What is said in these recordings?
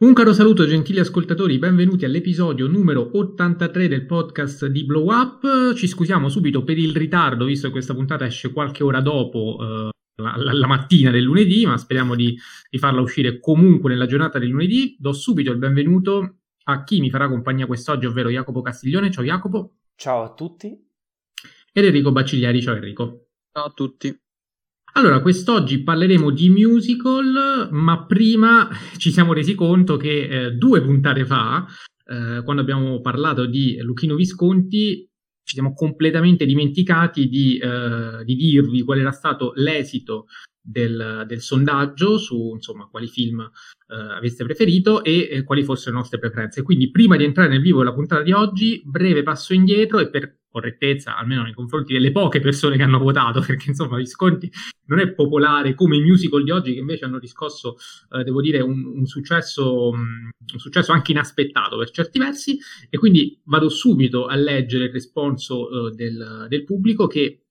Un caro saluto gentili ascoltatori, benvenuti all'episodio numero 83 del podcast di Blow Up. Ci scusiamo subito per il ritardo, visto che questa puntata esce qualche ora dopo eh, la, la, mattina del lunedì, ma speriamo di, di, farla uscire comunque nella giornata del lunedì. Do subito il benvenuto a chi mi farà compagnia quest'oggi, ovvero Jacopo Castiglione. Ciao Jacopo. Ciao a tutti. Ed Enrico Bacigliari. Ciao Enrico. Ciao a tutti. Allora, quest'oggi parleremo di musical, ma prima ci siamo resi conto che eh, due puntate fa, eh, quando abbiamo parlato di Luchino Visconti, ci siamo completamente dimenticati di, eh, di dirvi qual era stato l'esito del, del, sondaggio su insomma, quali film eh, aveste preferito e quali fossero le nostre preferenze. Quindi, prima di entrare nel vivo della puntata di oggi, breve passo indietro e per correttezza, almeno nei confronti delle poche persone che hanno votato, perché insomma Visconti non è popolare come i musical di oggi che invece hanno riscosso, eh, devo dire, un, un, successo, um, un, successo, anche inaspettato per certi versi, e quindi vado subito a leggere il responso eh, del, del, pubblico che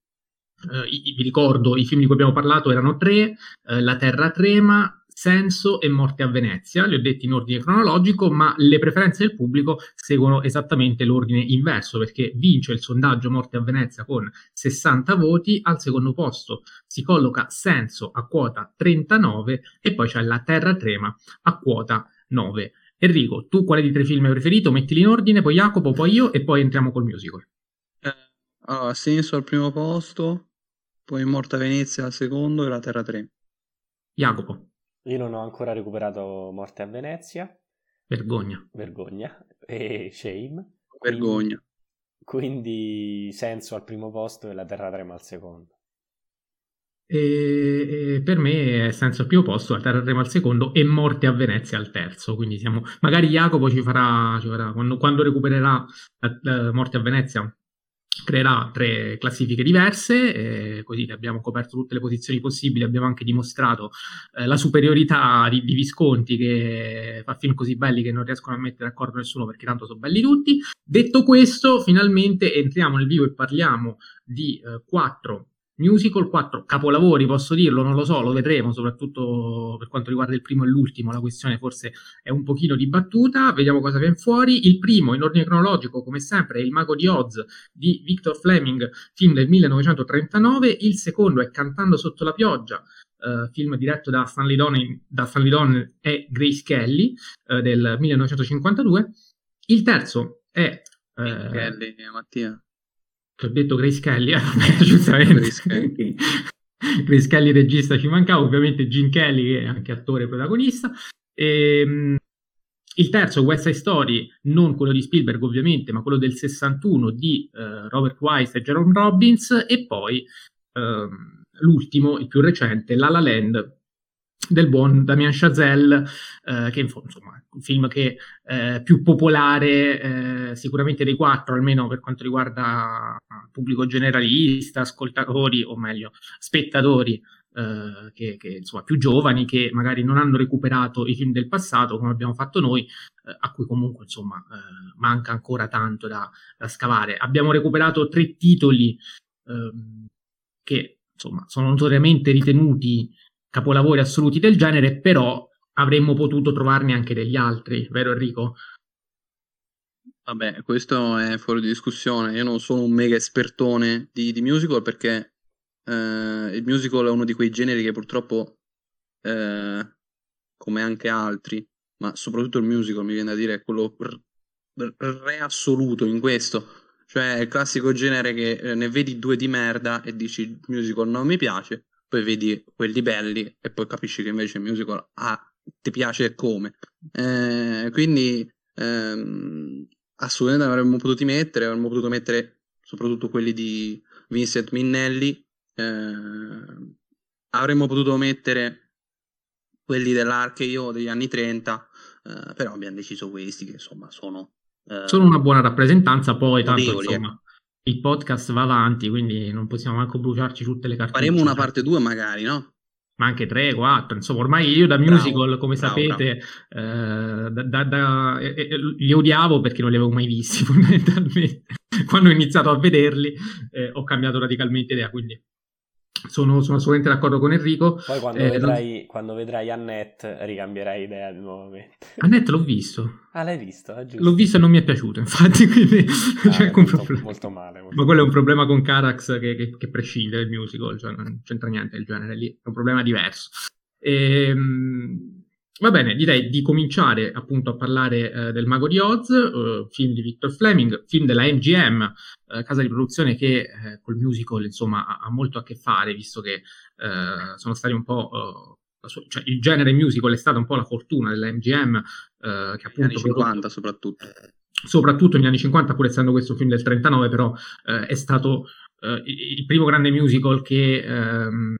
Uh, vi ricordo, i film di cui abbiamo parlato erano tre, uh, La Terra Trema, Senso e Morte a Venezia, li ho detti in ordine cronologico, ma le preferenze del pubblico seguono esattamente l'ordine inverso, perché vince il sondaggio Morte a Venezia con 60 voti, al secondo posto si colloca Senso a quota 39 e poi c'è La Terra Trema a quota 9. Enrico, tu quale di tre film hai preferito? Mettili in ordine, poi Jacopo, poi io e poi entriamo col musical. Eh, allora, Senso al primo posto, poi Morte a Venezia al secondo e La Terra 3. Jacopo. Io non ho ancora recuperato Morte a Venezia. Vergogna. Vergogna. E Shame. Vergogna. Quindi, senso al primo posto e la Terra Trema al secondo. E, e per me è senso al primo posto, la Terra Trema al secondo e Morte a Venezia al terzo. Quindi siamo. Magari Jacopo ci farà, ci farà quando, quando, recupererà la, la Morte a Venezia creerà tre classifiche diverse, così abbiamo coperto tutte le posizioni possibili, abbiamo anche dimostrato eh, la superiorità di, di, Visconti che fa film così belli che non riescono a mettere d'accordo nessuno perché tanto sono belli tutti. Detto questo, finalmente entriamo nel vivo e parliamo di eh, quattro musical, quattro capolavori, posso dirlo, non lo so, lo vedremo, soprattutto per quanto riguarda il primo e l'ultimo, la questione forse è un pochino dibattuta, vediamo cosa viene fuori. Il primo, in ordine cronologico, come sempre, è Il Mago di Oz di Victor Fleming, film del 1939, il secondo è Cantando sotto la pioggia, Uh, film diretto da Stanley Donen, e Grace Kelly uh, del 1952. Il terzo è... Uh, Kelly, Mattia ti ho detto Grace Kelly, eh? giustamente. Grace Kelly. Grace Kelly regista ci mancava, ovviamente Gene Kelly che è anche attore protagonista. E, ehm, il terzo, West Side Story, non quello di Spielberg ovviamente, ma quello del 61 di uh, Robert Wise e Jerome Robbins, e poi uh, l'ultimo, il più recente, La La Land del buon Damien Chazelle, eh, che insomma è un film che è eh, più popolare eh, sicuramente dei quattro, almeno per quanto riguarda pubblico generalista, ascoltatori, o meglio, spettatori, eh, che, che, insomma più giovani, che magari non hanno recuperato i film del passato, come abbiamo fatto noi, eh, a cui comunque insomma eh, manca ancora tanto da, da, scavare. Abbiamo recuperato tre titoli ehm, che insomma sono notoriamente ritenuti capolavori assoluti del genere, però avremmo potuto trovarne anche degli altri, vero Enrico? Vabbè, questo è fuori di discussione. Io non sono un mega espertone di, di musical perché eh, il musical è uno di quei generi che purtroppo, eh, come anche altri, ma soprattutto il musical mi viene da dire è quello re assoluto in questo. Cioè, è il classico genere che eh, ne vedi due di merda e dici il musical non mi piace, poi vedi quelli belli e poi capisci che invece il musical ah, ti piace come. Eh, quindi ehm, assolutamente avremmo potuto mettere, avremmo potuto mettere soprattutto quelli di Vincent Minnelli, eh, avremmo potuto mettere quelli dell'Archeo degli anni 30, eh, però abbiamo deciso questi che insomma sono... Eh, sono una buona rappresentanza, poi tanto insomma il podcast va avanti, quindi non possiamo manco bruciarci tutte le carte. Faremo una parte 2 magari, no? Ma anche 3, 4, insomma, ormai io da musical, bravo, come bravo, sapete, bravo. Eh, da, da, da, eh, eh, li odiavo perché non li avevo mai visti, fondamentalmente. Quando ho iniziato a vederli eh, ho cambiato radicalmente idea, quindi sono, sono, assolutamente d'accordo con Enrico. Poi quando, eh, vedrai, non... quando vedrai Annette ricambierai idea nuovamente. Annette l'ho visto. Ah, l'hai visto? L'ho visto e non mi è piaciuto, infatti. Quindi ah, c'è molto, molto, male. Molto Ma quello è un problema con Carax che, che, che prescinde dal musical, cioè non c'entra niente il genere lì, è un problema diverso. Ehm, Va bene, direi di cominciare appunto a parlare eh, del Mago di Oz, eh, film di Victor Fleming, film della MGM, eh, casa di produzione che eh, col musical insomma ha, ha, molto a che fare, visto che eh, sono stati un po'... Eh, sua, cioè, il genere musical è stata un po' la fortuna della MGM, che appunto... Negli anni 50 soprattutto. Soprattutto negli anni 50, pur essendo questo film del 39, però è stato il primo grande musical che... Ehm,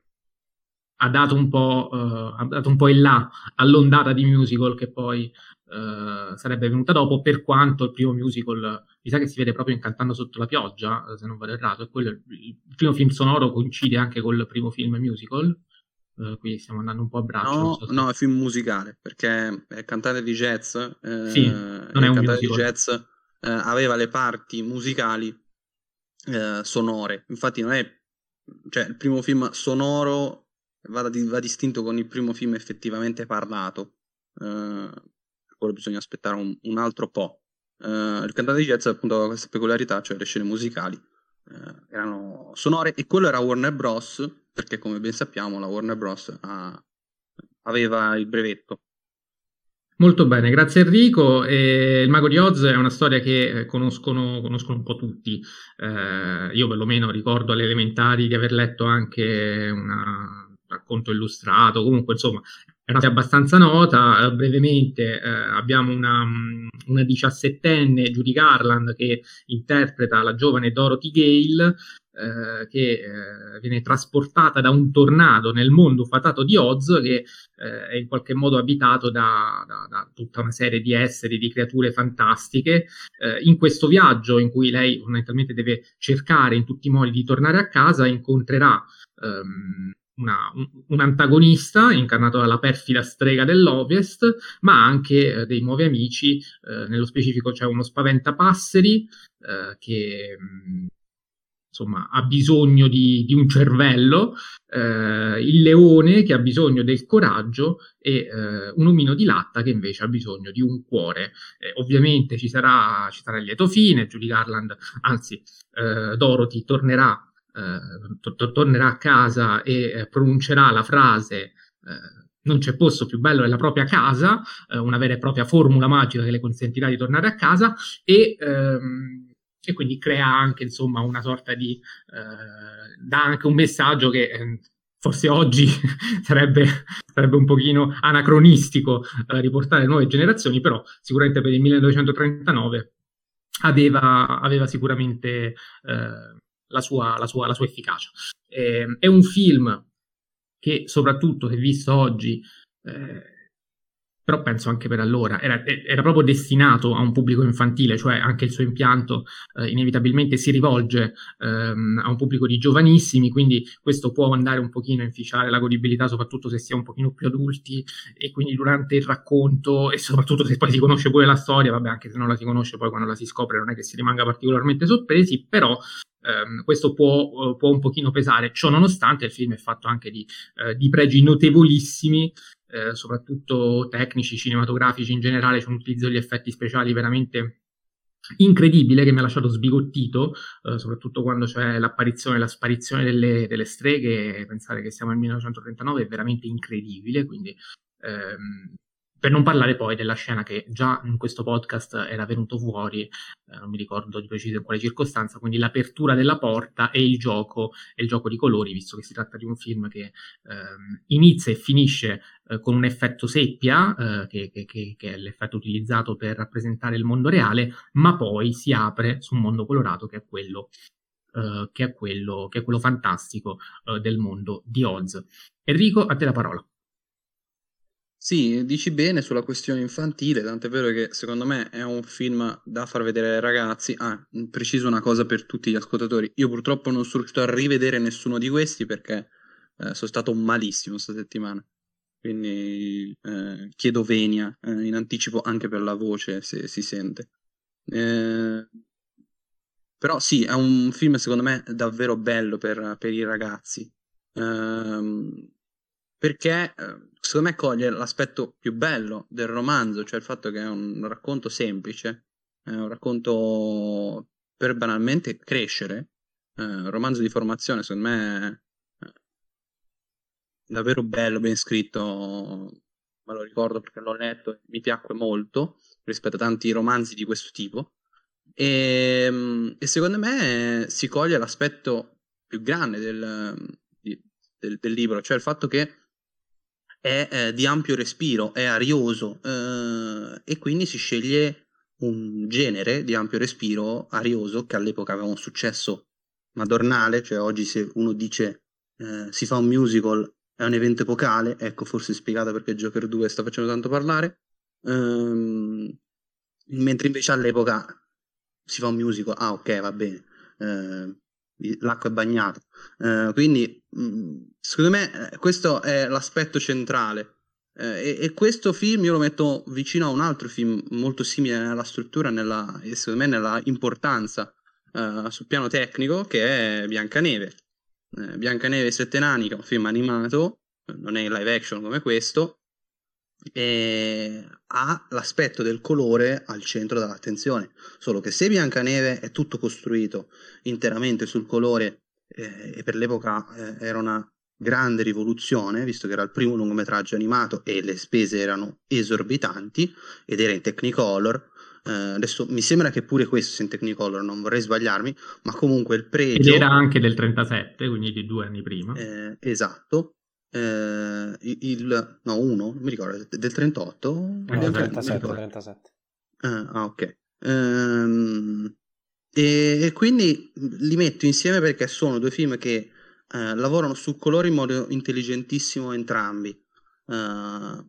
ha dato un po', uh, ha dato un po' in là all'ondata di musical che poi uh, sarebbe venuta dopo, per quanto il primo musical, mi sa che si vede proprio incantando sotto la pioggia, se non vado errato, e quello, il primo film sonoro coincide anche col primo film musical, uh, qui stiamo andando un po' a braccio. No, so no, è film musicale, perché è cantante di jazz, eh, sì, non è un cantante musical. di jazz eh, aveva le parti musicali eh, sonore, infatti non è, cioè il primo film sonoro va, va distinto con il primo film effettivamente parlato. Uh, per quello bisogna aspettare un, un altro po'. Uh, il cantante di jazz appunto aveva questa peculiarità, cioè le scene musicali uh, erano sonore e quello era Warner Bros. Perché come ben sappiamo la Warner Bros. Ha, aveva il brevetto. Molto bene, grazie Enrico. Eh, il Mago di Oz è una storia che conoscono, conoscono un po' tutti. Eh, io perlomeno ricordo alle elementari di aver letto anche una, racconto illustrato, comunque insomma è una serie abbastanza nota, eh, brevemente eh, abbiamo una, mm, una diciassettenne, Judy Garland, che interpreta la giovane Dorothy Gale, eh, che eh, viene trasportata da un tornado nel mondo fatato di Oz, che eh, è in qualche modo abitato da, da, da, tutta una serie di esseri, di creature fantastiche. Eh, in questo viaggio, in cui lei fondamentalmente deve cercare in tutti i modi di tornare a casa, incontrerà ehm, una, un, antagonista incarnato dalla perfida strega dell'Ovest, ma anche eh, dei nuovi amici, eh, nello specifico c'è uno spaventapasseri eh, che mm, insomma ha bisogno di, di un cervello, eh, il leone che ha bisogno del coraggio e eh, un omino di latta che invece ha bisogno di un cuore. Eh, ovviamente ci sarà, ci sarà il lieto fine, Julie Garland, anzi Dorothy tornerà eh, to- tornerà a casa e eh, pronuncerà la frase eh, non c'è posto più bello della propria casa, eh, una vera e propria formula magica che le consentirà di tornare a casa e, ehm, e quindi crea anche insomma una sorta di dà anche un messaggio che ehm, forse oggi sarebbe, sarebbe, un pochino anacronistico eh, riportare nuove generazioni, però sicuramente per il 1939 aveva, aveva sicuramente eh, la sua, la sua, la sua efficacia. Eh, è un film che soprattutto se visto oggi eh, però penso anche per allora, era, era, proprio destinato a un pubblico infantile, cioè anche il suo impianto eh, inevitabilmente si rivolge ehm, a un pubblico di giovanissimi, quindi questo può andare un pochino a inficiare la godibilità, soprattutto se si è un pochino più adulti e quindi durante il racconto e soprattutto se poi si conosce pure la storia, vabbè anche se non la si conosce poi quando la si scopre non è che si rimanga particolarmente sorpresi, però ehm, questo può, può, un pochino pesare, ciò nonostante il film è fatto anche di, eh, di pregi notevolissimi eh, soprattutto tecnici, cinematografici in generale, c'è un utilizzo degli effetti speciali veramente incredibile che mi ha lasciato sbigottito, eh, soprattutto quando c'è l'apparizione e la sparizione delle, delle, streghe, pensare che siamo nel 1939 è veramente incredibile, quindi ehm, per non parlare poi della scena che già in questo podcast era venuto fuori, eh, non mi ricordo di preciso in quale circostanza, quindi l'apertura della porta e il gioco, e il gioco di colori, visto che si tratta di un film che ehm, inizia e finisce eh, con un effetto seppia, eh, che, che, che, che, è l'effetto utilizzato per rappresentare il mondo reale, ma poi si apre su un mondo colorato che è quello, eh, che è quello, che è quello fantastico eh, del mondo di Oz. Enrico, a te la parola. Sì, dici bene sulla questione infantile, tant'è vero che secondo me è un film da far vedere ai ragazzi. Ah, preciso una cosa per tutti gli ascoltatori. Io purtroppo non sono riuscito a rivedere nessuno di questi perché eh, sono stato malissimo questa settimana. Quindi eh, chiedo venia eh, in anticipo anche per la voce se si sente. Eh, però sì, è un film secondo me davvero bello per, per i ragazzi. ehm, perché eh, secondo me coglie l'aspetto più bello del romanzo, cioè il fatto che è un racconto semplice, è un racconto per banalmente crescere, eh, un romanzo di formazione, secondo me è davvero bello, ben scritto, me lo ricordo perché l'ho letto e mi piacque molto rispetto a tanti romanzi di questo tipo. E, ehm, e secondo me si coglie l'aspetto più grande del, del, del libro, cioè il fatto che è eh, di ampio respiro, è arioso eh, e quindi si sceglie un genere di ampio respiro arioso che all'epoca aveva un successo madornale, cioè oggi se uno dice eh, si fa un musical è un evento epocale, ecco forse spiegato perché Joker 2 sta facendo tanto parlare, ehm, mentre invece all'epoca si fa un musical, ah ok va bene, eh, l'acqua è bagnata. Eh, quindi, mm, secondo me, eh, questo è l'aspetto centrale. Eh, e, e, questo film io lo metto vicino a un altro film molto simile nella struttura nella, e secondo me nella importanza eh, sul piano tecnico, che è Biancaneve. Eh, Biancaneve e Sette Nani, che è un film animato, non è in live action come questo, e ha l'aspetto del colore al centro dell'attenzione. Solo che se Biancaneve è tutto costruito interamente sul colore eh, e per l'epoca eh, era una grande rivoluzione, visto che era il primo lungometraggio animato e le spese erano esorbitanti ed era in Technicolor. Eh, adesso mi sembra che pure questo sia in Technicolor, non vorrei sbagliarmi, ma comunque il pregio... Ed era anche del 37, quindi di due anni prima. Eh, esatto eh, il no, uno, non mi ricordo, del 38? No, del 37, 37. Ah, ah, ok. Ehm, e, e, quindi li metto insieme perché sono due film che eh, lavorano su colori in modo intelligentissimo entrambi. Eh,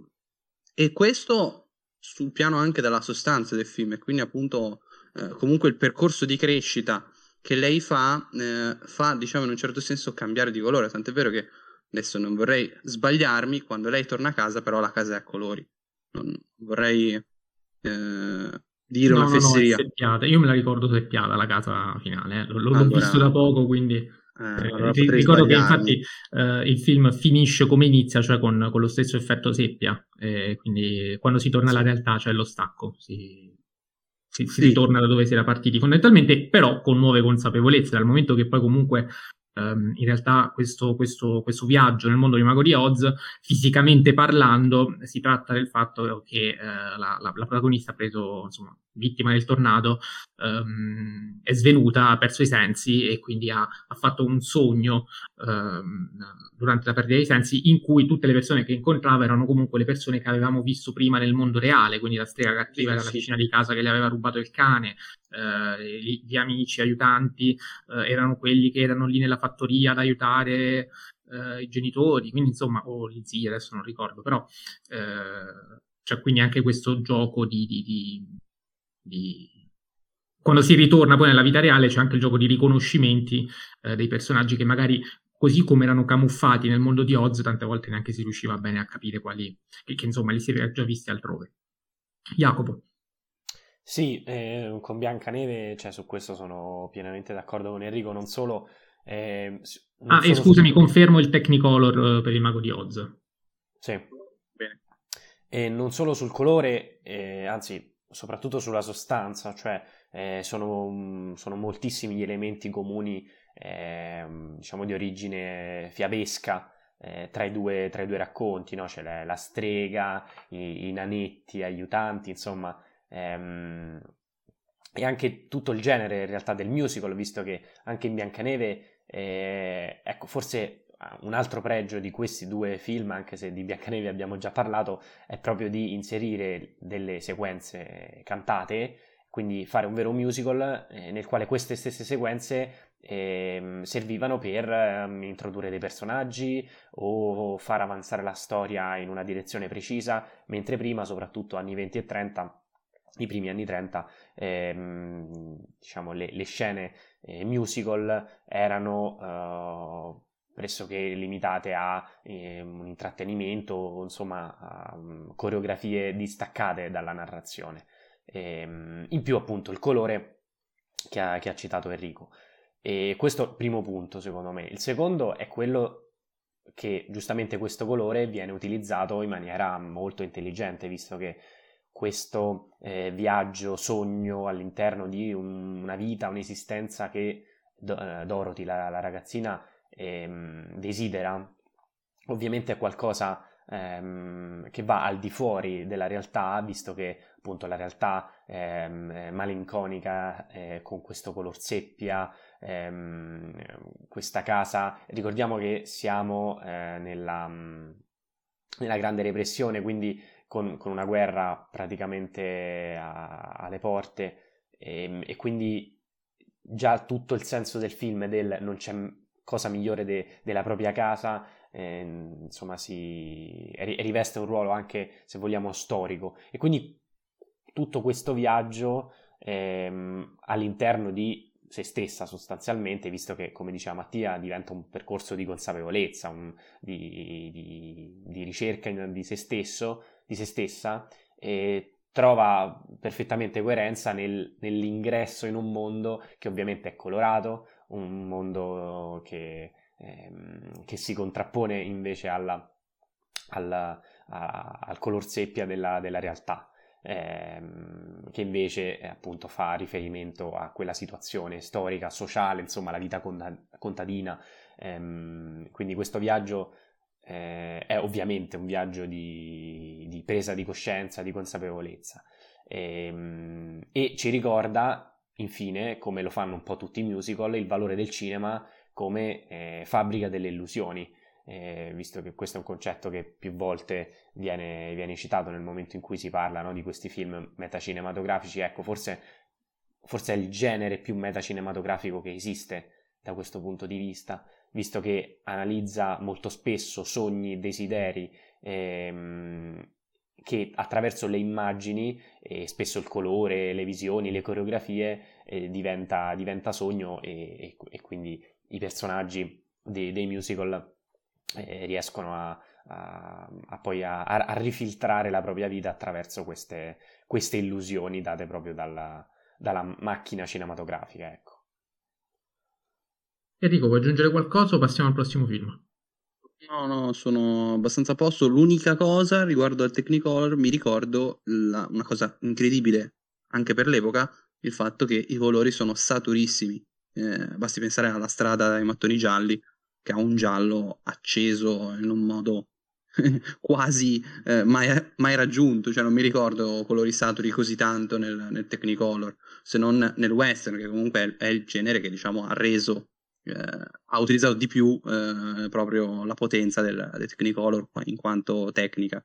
e questo sul piano anche della sostanza del film, e quindi appunto eh, comunque il percorso di crescita che lei fa, eh, fa diciamo in un certo senso cambiare di colore, tant'è vero che adesso non vorrei sbagliarmi, quando lei torna a casa però la casa è a colori. Non vorrei eh, dire no, una fesseria. No, no, Io me la ricordo seppiata la casa finale, eh. L- l'ho allora, visto da poco, quindi... Eh, allora eh, ricordo che infatti eh, il film finisce come inizia, cioè con, con lo stesso effetto seppia, quindi quando si torna alla realtà c'è cioè lo stacco, si, si, si sì. ritorna da dove si era partiti fondamentalmente, però con nuove consapevolezze, dal momento che poi comunque Um, in realtà questo, questo, questo, viaggio nel mondo di Mago di Oz, fisicamente parlando, si tratta del fatto che uh, la, la, la, protagonista ha preso, insomma, vittima del tornado, um, è svenuta, ha perso i sensi e quindi ha, ha fatto un sogno um, durante la perdita dei sensi in cui tutte le persone che incontrava erano comunque le persone che avevamo visto prima nel mondo reale, quindi la strega cattiva era la vicina di casa che le aveva rubato il cane, uh, gli, amici, aiutanti uh, erano quelli che erano lì nella fattoria ad aiutare uh, i genitori, quindi insomma, o gli zii, adesso non ricordo, però c'è quindi anche questo gioco di, di, di di... Quando si ritorna poi nella vita reale c'è anche il gioco di riconoscimenti eh, dei personaggi che magari così come erano camuffati nel mondo di Oz, tante volte neanche si riusciva bene a capire quali, che, che insomma li si era già visti altrove. Jacopo. Sì, eh, con Biancaneve, cioè su questo sono pienamente d'accordo con Enrico, non solo... Eh, non ah, e scusami, su... confermo il Technicolor uh, per il mago di Oz. Sì. Bene. E non solo sul colore, eh, anzi, soprattutto sulla sostanza, cioè eh, sono, sono, moltissimi gli elementi comuni, eh, diciamo di origine fiabesca eh, tra, i due, tra, i due, racconti, no? C'è la, la strega, i, i, nanetti, aiutanti, insomma, ehm, e anche tutto il genere in realtà del musical, visto che anche in Biancaneve, eh, ecco, forse un altro pregio di questi due film, anche se di Biancaneve abbiamo già parlato, è proprio di inserire delle sequenze cantate, quindi fare un vero musical eh, nel quale queste stesse sequenze eh, servivano per eh, introdurre dei personaggi o far avanzare la storia in una direzione precisa, mentre prima, soprattutto anni 20 e 30, i primi anni 30, ehm, diciamo, le, le scene eh, musical erano pressoché limitate a eh, un intrattenimento, insomma, a um, coreografie distaccate dalla narrazione. E, um, in più, appunto, il colore che ha, che ha citato Enrico. E questo è il primo punto, secondo me. Il secondo è quello che giustamente questo colore viene utilizzato in maniera molto intelligente, visto che questo eh, viaggio, sogno all'interno di un, una vita, un'esistenza che Do- eh, Dorothy, la, la ragazzina, ehm, desidera, ovviamente è qualcosa ehm, che va al di fuori della realtà, visto che appunto la realtà ehm, malinconica eh, con questo color seppia, ehm, questa casa, ricordiamo che siamo eh, nella, nella Grande Repressione, quindi con, con una guerra praticamente a, alle porte e, ehm, e, quindi già tutto il senso del film del non c'è cosa migliore de, della propria casa eh, insomma si riveste un ruolo anche se vogliamo storico. E quindi tutto questo viaggio ehm, all'interno di se stessa sostanzialmente, visto che, come diceva Mattia, diventa un percorso di consapevolezza, un, di, di, di, ricerca di se stesso, di se stessa, trova perfettamente coerenza nel, nell'ingresso in un mondo che ovviamente è colorato, un mondo che, ehm, che si contrappone invece alla, alla, a, al color seppia della, della realtà. Ehm, che invece eh, appunto fa riferimento a quella situazione storica, sociale, insomma la vita contadina. Ehm, quindi questo viaggio eh, è ovviamente un viaggio di, di, presa di coscienza, di consapevolezza e, e ci ricorda infine, come lo fanno un po' tutti i musical, il valore del cinema come eh, fabbrica delle illusioni. Eh, visto che questo è un concetto che più volte viene, viene citato nel momento in cui si parla no, di questi film metacinematografici, ecco, forse, forse, è il genere più metacinematografico che esiste da questo punto di vista, visto che analizza molto spesso sogni, desideri, ehm, che attraverso le immagini, e spesso il colore, le visioni, le coreografie, eh, diventa, diventa, sogno e, e, e, quindi i personaggi dei, dei musical eh, riescono a, a, a poi a, a, rifiltrare la propria vita attraverso queste, queste illusioni date proprio dalla, dalla macchina cinematografica. Ecco. Enrico, vuoi aggiungere qualcosa o passiamo al prossimo film? No, no, sono abbastanza a posto. L'unica cosa riguardo al Technicolor, mi ricordo la, una cosa incredibile anche per l'epoca, il fatto che i colori sono saturissimi. Eh, basti pensare alla strada dai mattoni gialli, che ha un giallo acceso in un modo quasi eh, mai, mai, raggiunto, cioè non mi ricordo colori saturi così tanto nel, nel Technicolor, se non nel western, che comunque è il genere che diciamo ha reso ha utilizzato di più eh, proprio la potenza del, del Technicolor in quanto tecnica.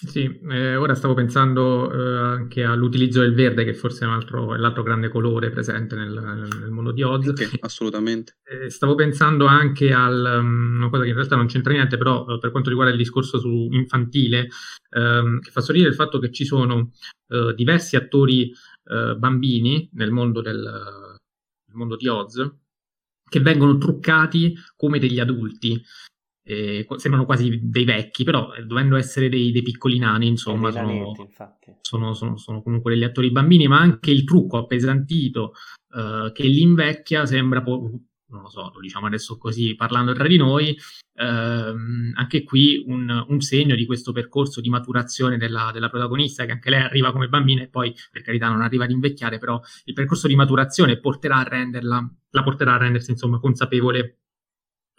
Sì, eh, ora stavo pensando eh, anche all'utilizzo del verde, che forse è, altro, è l'altro grande colore presente nel, nel mondo di Oz. Okay, assolutamente. Eh, stavo pensando anche a um, una cosa che in realtà non c'entra niente, però uh, per quanto riguarda il discorso su infantile, um, che fa sorridere il fatto che ci sono diversi attori bambini nel mondo, del, nel mondo di Oz, che vengono truccati come degli adulti. Eh, sembrano quasi dei vecchi, però eh, dovendo essere dei, dei piccoli nani, insomma, sono, sono, sono, sono, comunque degli attori bambini, ma anche il trucco appesantito eh, che li invecchia sembra po- non lo so, lo diciamo adesso così parlando tra di noi, ehm, anche qui un, un, segno di questo percorso di maturazione della, della, protagonista, che anche lei arriva come bambina e poi per carità non arriva ad invecchiare, però il percorso di maturazione porterà a renderla, la porterà a rendersi insomma consapevole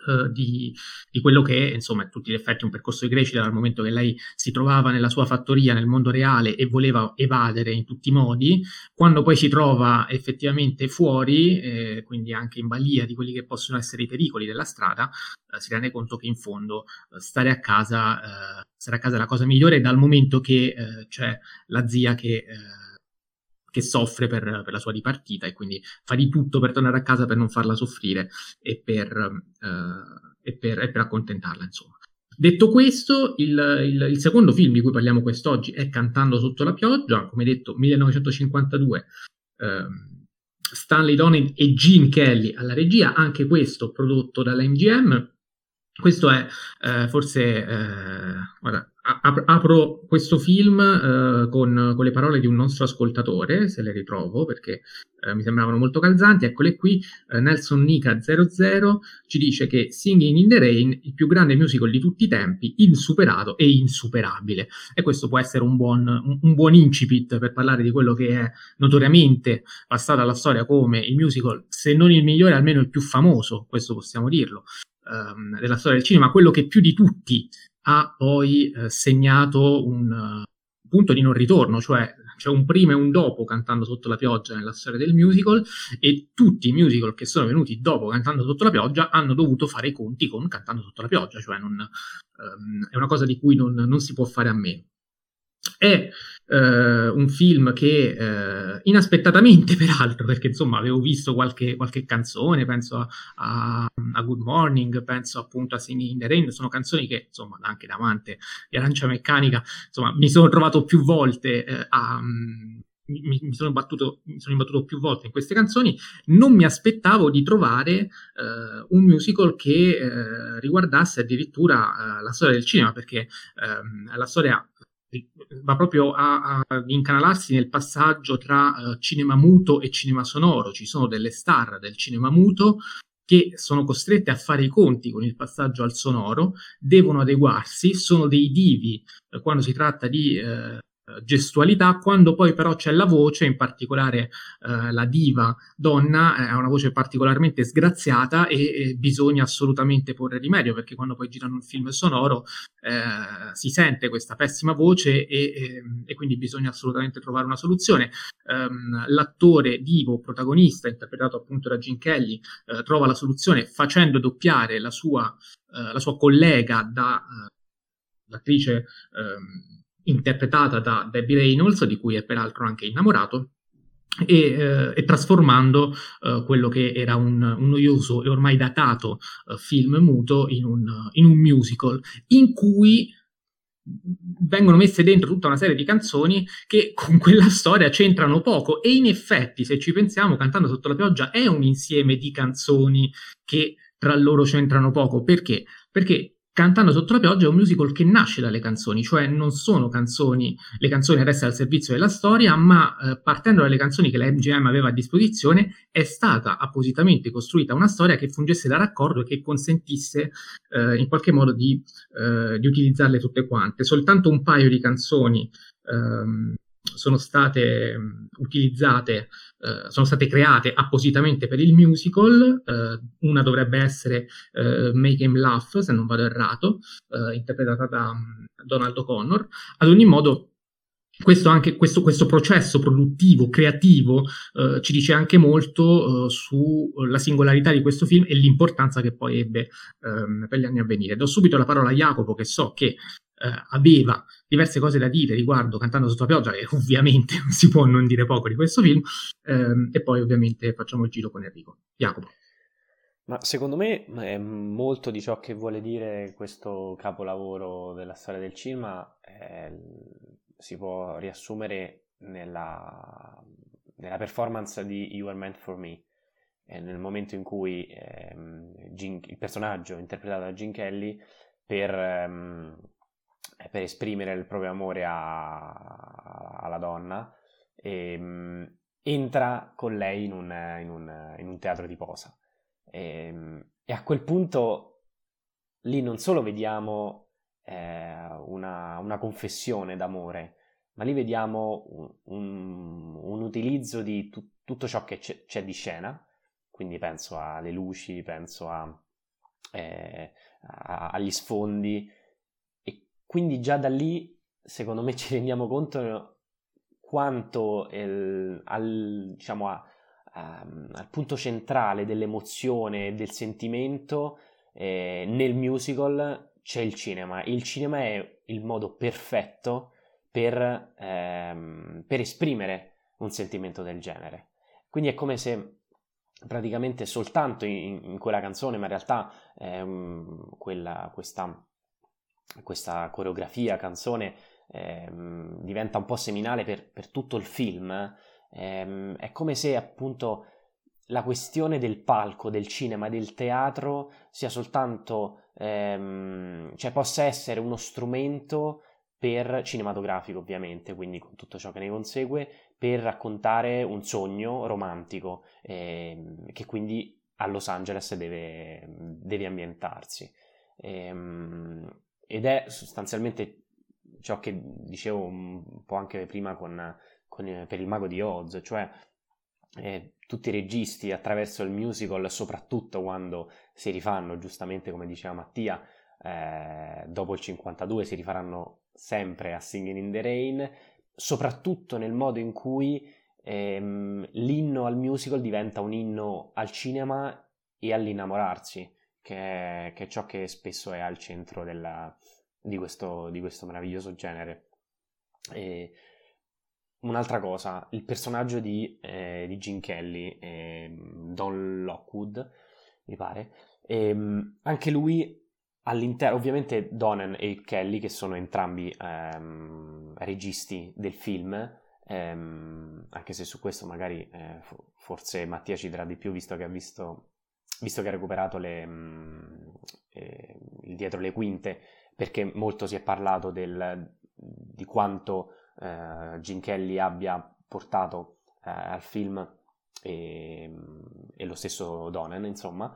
eh, di, di, quello che è, insomma, a tutti gli effetti un percorso di crescita dal momento che lei si trovava nella sua fattoria nel mondo reale e voleva evadere in tutti i modi, quando poi si trova effettivamente fuori, eh, quindi anche in balia di quelli che possono essere i pericoli della strada, eh, si rende conto che in fondo eh, stare a casa, eh, stare a casa è la cosa migliore dal momento che c'è la zia che che soffre per, per, la sua dipartita e quindi fa di tutto per tornare a casa per non farla soffrire e per, uh, e per, e per accontentarla, insomma. Detto questo, il, il, il, secondo film di cui parliamo quest'oggi è Cantando sotto la pioggia, come detto 1952, ehm, Stanley Donen e Gene Kelly alla regia, anche questo prodotto dalla MGM, Questo è eh, forse, eh, guarda, ap- apro questo film eh, con, con, le parole di un nostro ascoltatore, se le ritrovo perché eh, mi sembravano molto calzanti. Eccole qui, eh, Nelson Nica 00 ci dice che Singing in the Rain, il più grande musical di tutti i tempi, insuperato e insuperabile. E questo può essere un buon, un, un buon incipit per parlare di quello che è notoriamente passato alla storia come il musical, se non il migliore, almeno il più famoso, questo possiamo dirlo ehm, della storia del cinema, quello che più di tutti ha poi eh, segnato un uh, punto di non ritorno, cioè c'è un prima e un dopo cantando sotto la pioggia nella storia del musical e tutti i musical che sono venuti dopo cantando sotto la pioggia hanno dovuto fare i conti con cantando sotto la pioggia, cioè non, um, è una cosa di cui non, non si può fare a meno. È eh, un film che eh, inaspettatamente, peraltro, perché insomma avevo visto qualche, qualche canzone, penso a, a, a, Good Morning, penso appunto a Singing in the Rain, sono canzoni che insomma anche da amante di Arancia Meccanica, insomma mi sono trovato più volte eh, a... Mi, mi, sono battuto, mi, sono imbattuto più volte in queste canzoni, non mi aspettavo di trovare eh, un musical che eh, riguardasse addirittura eh, la storia del cinema, perché ehm, la storia va proprio a, a, incanalarsi nel passaggio tra uh, cinema muto e cinema sonoro. Ci sono delle star del cinema muto che sono costrette a fare i conti con il passaggio al sonoro, devono adeguarsi, sono dei divi eh, quando si tratta di eh, gestualità, quando poi però c'è la voce, in particolare eh, la diva donna ha una voce particolarmente sgraziata e, e, bisogna assolutamente porre rimedio perché quando poi girano un film sonoro eh, si sente questa pessima voce e, e, e, quindi bisogna assolutamente trovare una soluzione. Um, l'attore divo protagonista, interpretato appunto da Gene Kelly, eh, trova la soluzione facendo doppiare la sua, eh, la sua collega da l'attrice um, interpretata da Debbie Reynolds, di cui è peraltro anche innamorato, e, eh, e trasformando eh, quello che era un, un, noioso e ormai datato eh, film muto in un, in un musical, in cui vengono messe dentro tutta una serie di canzoni che con quella storia c'entrano poco e in effetti se ci pensiamo Cantando sotto la pioggia è un insieme di canzoni che tra loro c'entrano poco perché? Perché Cantando sotto la pioggia è un musical che nasce dalle canzoni, cioè non sono canzoni, le canzoni adesso al servizio della storia, ma eh, partendo dalle canzoni che la MGM aveva a disposizione è stata appositamente costruita una storia che fungesse da raccordo e che consentisse eh, in qualche modo di, eh, di, utilizzarle tutte quante. Soltanto un paio di canzoni ehm, sono state mm, utilizzate, eh, sono state create appositamente per il musical. Eh, una dovrebbe essere eh, Make Him Laugh, se non vado errato, eh, interpretata da um, Donald O'Connor. Ad ogni modo, questo, anche, questo, questo processo produttivo, creativo, eh, ci dice anche molto eh, sulla singolarità di questo film e l'importanza che poi ebbe ehm, per gli anni a venire. Do subito la parola a Jacopo, che so che eh, aveva diverse cose da dire riguardo Cantando sotto la pioggia e ovviamente si può non dire poco di questo film ehm, e poi ovviamente facciamo il giro con Enrico. Jacopo. Ma secondo me è molto di ciò che vuole dire questo capolavoro della storia del cinema eh, si può riassumere nella, nella, performance di You Are Meant For Me eh, nel momento in cui ehm, Gene, il personaggio interpretato da Gene Kelly per ehm, per esprimere il proprio amore a, alla donna, e, um, entra con lei in un, in un, in un teatro di posa. E, e, a quel punto lì non solo vediamo eh, una, una, confessione d'amore, ma lì vediamo un, un, un utilizzo di tu, tutto ciò che c'è, c'è, di scena, quindi penso alle luci, penso a, eh, a, agli sfondi, quindi già da lì, secondo me, ci rendiamo conto quanto il, al, diciamo, a, a, al punto centrale dell'emozione e del sentimento eh, nel musical c'è il cinema. Il cinema è il modo perfetto per, ehm, per esprimere un sentimento del genere. Quindi è come se praticamente soltanto in, in quella canzone, ma in realtà ehm, quella, questa questa coreografia, canzone, ehm, diventa un po' seminale per, per tutto il film, ehm, è come se appunto la questione del palco, del cinema, del teatro sia soltanto, ehm, cioè possa essere uno strumento per cinematografico ovviamente, quindi con tutto ciò che ne consegue, per raccontare un sogno romantico ehm, che quindi a Los Angeles deve, deve ambientarsi. Ehm, ed è sostanzialmente ciò che dicevo un po' anche prima con, con, per il mago di Oz, cioè eh, tutti i registi attraverso il musical, soprattutto quando si rifanno, giustamente come diceva Mattia, eh, dopo il 52 si rifaranno sempre a Singing in the Rain, soprattutto nel modo in cui ehm, l'inno al musical diventa un inno al cinema e all'innamorarsi, che è, che è ciò che spesso è al centro della, di, questo, di, questo, meraviglioso genere. E un'altra cosa, il personaggio di, eh, di Gene Kelly, eh, Don Lockwood, mi pare, ehm, anche lui all'interno, ovviamente Donen e Kelly, che sono entrambi ehm, registi del film, ehm, anche se su questo magari eh, forse Mattia ci dirà di più, visto che ha visto, visto che ha recuperato le, mh, mm, eh, dietro le quinte, perché molto si è parlato del, di quanto eh, Gene Kelly abbia portato eh, al film e, e, lo stesso Donen, insomma,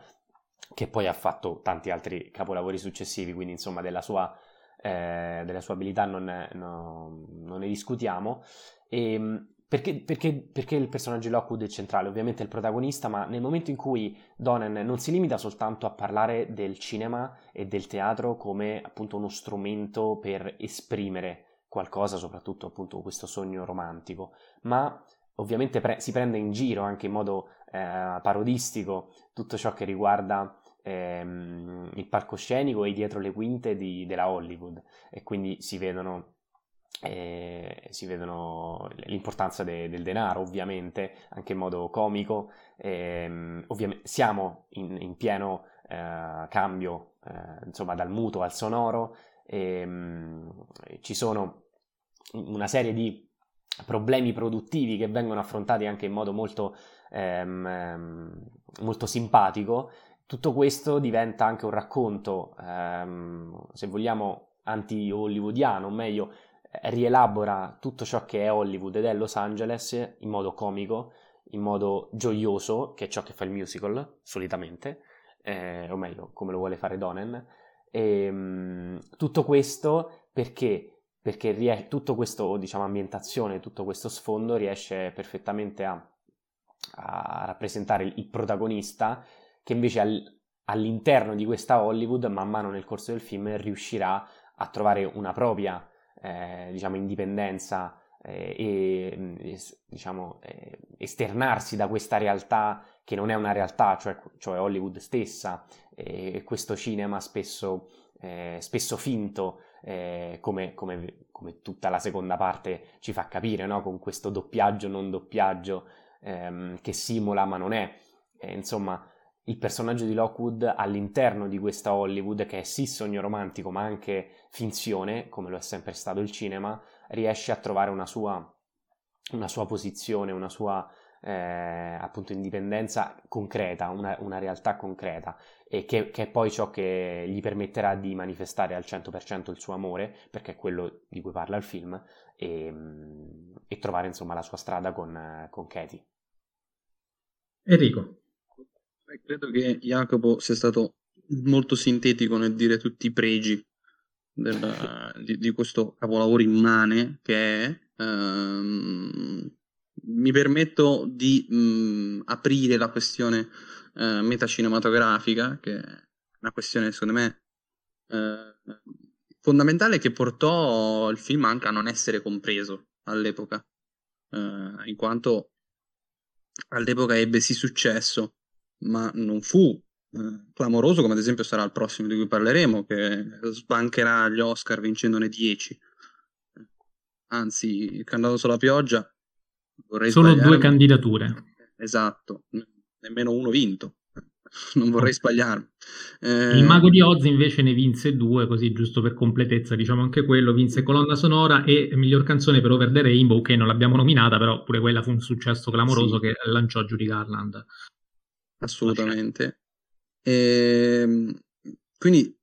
che poi ha fatto tanti altri capolavori successivi, quindi insomma della sua, eh, della sua abilità non, no, non, ne discutiamo. E, ehm, perché, perché, perché, il personaggio di Lockwood è centrale? Ovviamente è il protagonista, ma nel momento in cui Donen non si limita soltanto a parlare del cinema e del teatro come appunto uno strumento per esprimere qualcosa, soprattutto appunto questo sogno romantico, ma ovviamente pre- si prende in giro anche in modo eh, parodistico tutto ciò che riguarda ehm, il palcoscenico e dietro le quinte di, della Hollywood e quindi si vedono, eh, si vedono l'importanza de, del denaro ovviamente anche in modo comico. Ehm, ovviamente siamo in, in pieno eh, cambio eh, insomma dal muto al sonoro. Ehm, ci sono una serie di problemi produttivi che vengono affrontati anche in modo molto, ehm, ehm, molto simpatico, tutto questo diventa anche un racconto, ehm, se vogliamo, anti-hollywoodiano, o meglio, rielabora tutto ciò che è Hollywood ed è Los Angeles in modo comico, in modo gioioso, che è ciò che fa il musical solitamente, eh, o meglio, come lo vuole fare Donen. E, ehm, tutto questo perché perché ries- tutto questo, diciamo, ambientazione, tutto questo sfondo riesce perfettamente a, a rappresentare il, il, protagonista che invece al, all'interno di questa Hollywood, man mano nel corso del film, riuscirà a trovare una propria, eh, diciamo, indipendenza eh, e, e, diciamo, eh, esternarsi da questa realtà che non è una realtà, cioè, cioè Hollywood stessa, e questo cinema spesso, eh, spesso finto, eh, come, come, come, tutta la seconda parte ci fa capire, no? con questo doppiaggio non doppiaggio ehm, che simula ma non è. Insomma, il personaggio di Lockwood all'interno di questa Hollywood, che è sì sogno romantico ma anche finzione, come lo è sempre stato il cinema, riesce a trovare una sua, una sua posizione, una sua eh, appunto indipendenza concreta, una, una realtà concreta e che, che, è poi ciò che gli permetterà di manifestare al 100% il suo amore, perché è quello di cui parla il film, e, e trovare insomma la sua strada con, con Katie. Enrico. Credo che Jacopo sia stato molto sintetico nel dire tutti i pregi del, di, di, questo capolavoro immane che è. Um, mi permetto di mh, mm, aprire la questione uh, metacinematografica, che è una questione secondo me uh, fondamentale che portò il film anche a non essere compreso all'epoca, uh, in quanto all'epoca ebbe sì successo, ma non fu clamoroso come ad esempio sarà il prossimo di cui parleremo, che sbancherà gli Oscar vincendone 10. Anzi, il candidato sulla pioggia Vorrei Solo due candidature. Esatto, nemmeno uno vinto. Non vorrei sbagliarmi. Eh... Il Mago di Oz invece ne vinse due, così giusto per completezza, diciamo anche quello, vinse colonna sonora e miglior canzone per Over the Rainbow, che non l'abbiamo nominata, però pure quella fu un successo clamoroso sì. che lanciò Judy Garland. Assolutamente. E, ehm, quindi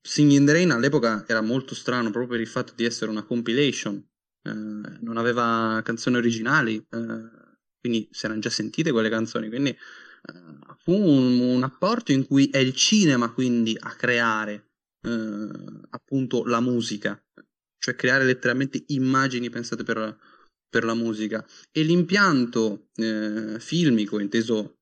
Singing in the Rain all'epoca era molto strano proprio per il fatto di essere una compilation, eh, non aveva canzoni originali, eh, quindi si erano già sentite quelle canzoni, quindi eh, fu un, un, apporto in cui è il cinema quindi a creare eh, appunto la musica, cioè creare letteralmente immagini pensate per, per la musica e l'impianto eh, filmico inteso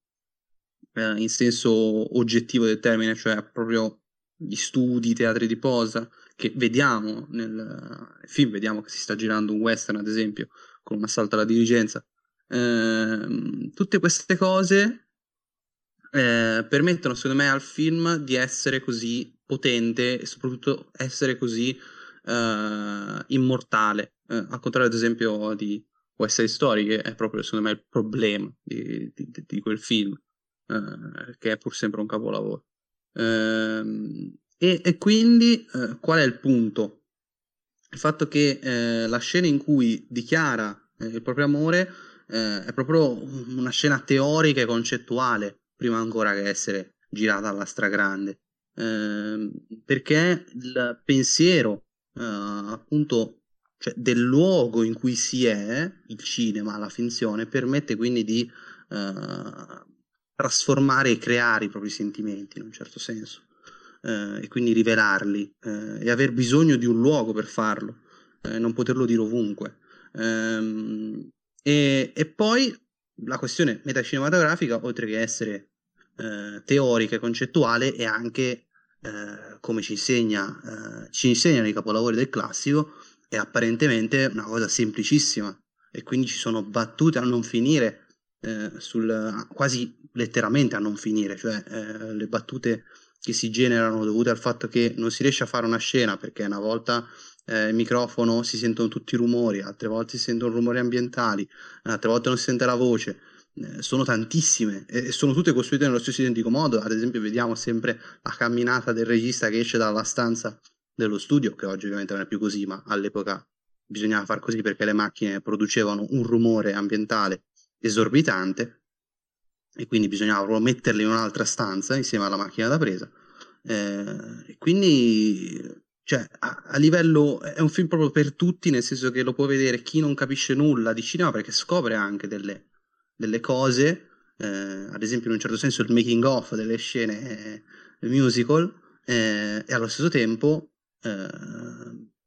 eh, in senso oggettivo del termine, cioè proprio gli studi, i teatri di posa, che vediamo nel, nel, film, vediamo che si sta girando un western ad esempio, con un assalto alla dirigenza. Eh, tutte queste cose eh, permettono secondo me al film di essere così potente e soprattutto essere così eh, immortale, eh, al contrario ad esempio di West Side Story che è proprio secondo me il problema di, di, di quel film, eh, che è pur sempre un capolavoro. Ehm, e, e, quindi eh, qual è il punto? Il fatto che eh, la scena in cui dichiara eh, il proprio amore eh, è proprio una scena teorica e concettuale, prima ancora che essere girata alla stragrande. Ehm, perché il pensiero eh, appunto cioè, del luogo in cui si è, il cinema, la finzione, permette quindi di eh, trasformare e creare i propri sentimenti in un certo senso eh, e quindi rivelarli eh, e aver bisogno di un luogo per farlo, eh, non poterlo dire ovunque. Ehm, e, e, poi la questione metacinematografica, oltre che essere eh, teorica e concettuale, è anche eh, come ci, insegna, eh, ci insegnano i capolavori del classico, è apparentemente una cosa semplicissima e quindi ci sono battute a non finire eh, sul, quasi letteralmente a non finire, cioè eh, le battute che si generano dovute al fatto che non si riesce a fare una scena perché una volta eh, il microfono si sentono tutti i rumori, altre volte si sentono rumori ambientali, altre volte non si sente la voce. Eh, sono tantissime e sono tutte costruite nello stesso identico modo. Ad esempio, vediamo sempre la camminata del regista che esce dalla stanza dello studio, che oggi ovviamente non è più così, ma all'epoca bisognava far così perché le macchine producevano un rumore ambientale esorbitante e quindi bisognava metterle in un'altra stanza insieme alla macchina da presa. Eh, e quindi cioè, a, a, livello è un film proprio per tutti, nel senso che lo può vedere chi non capisce nulla di cinema perché scopre anche delle, delle cose, eh, ad esempio in un certo senso il making of delle scene eh, musical eh, e allo stesso tempo eh,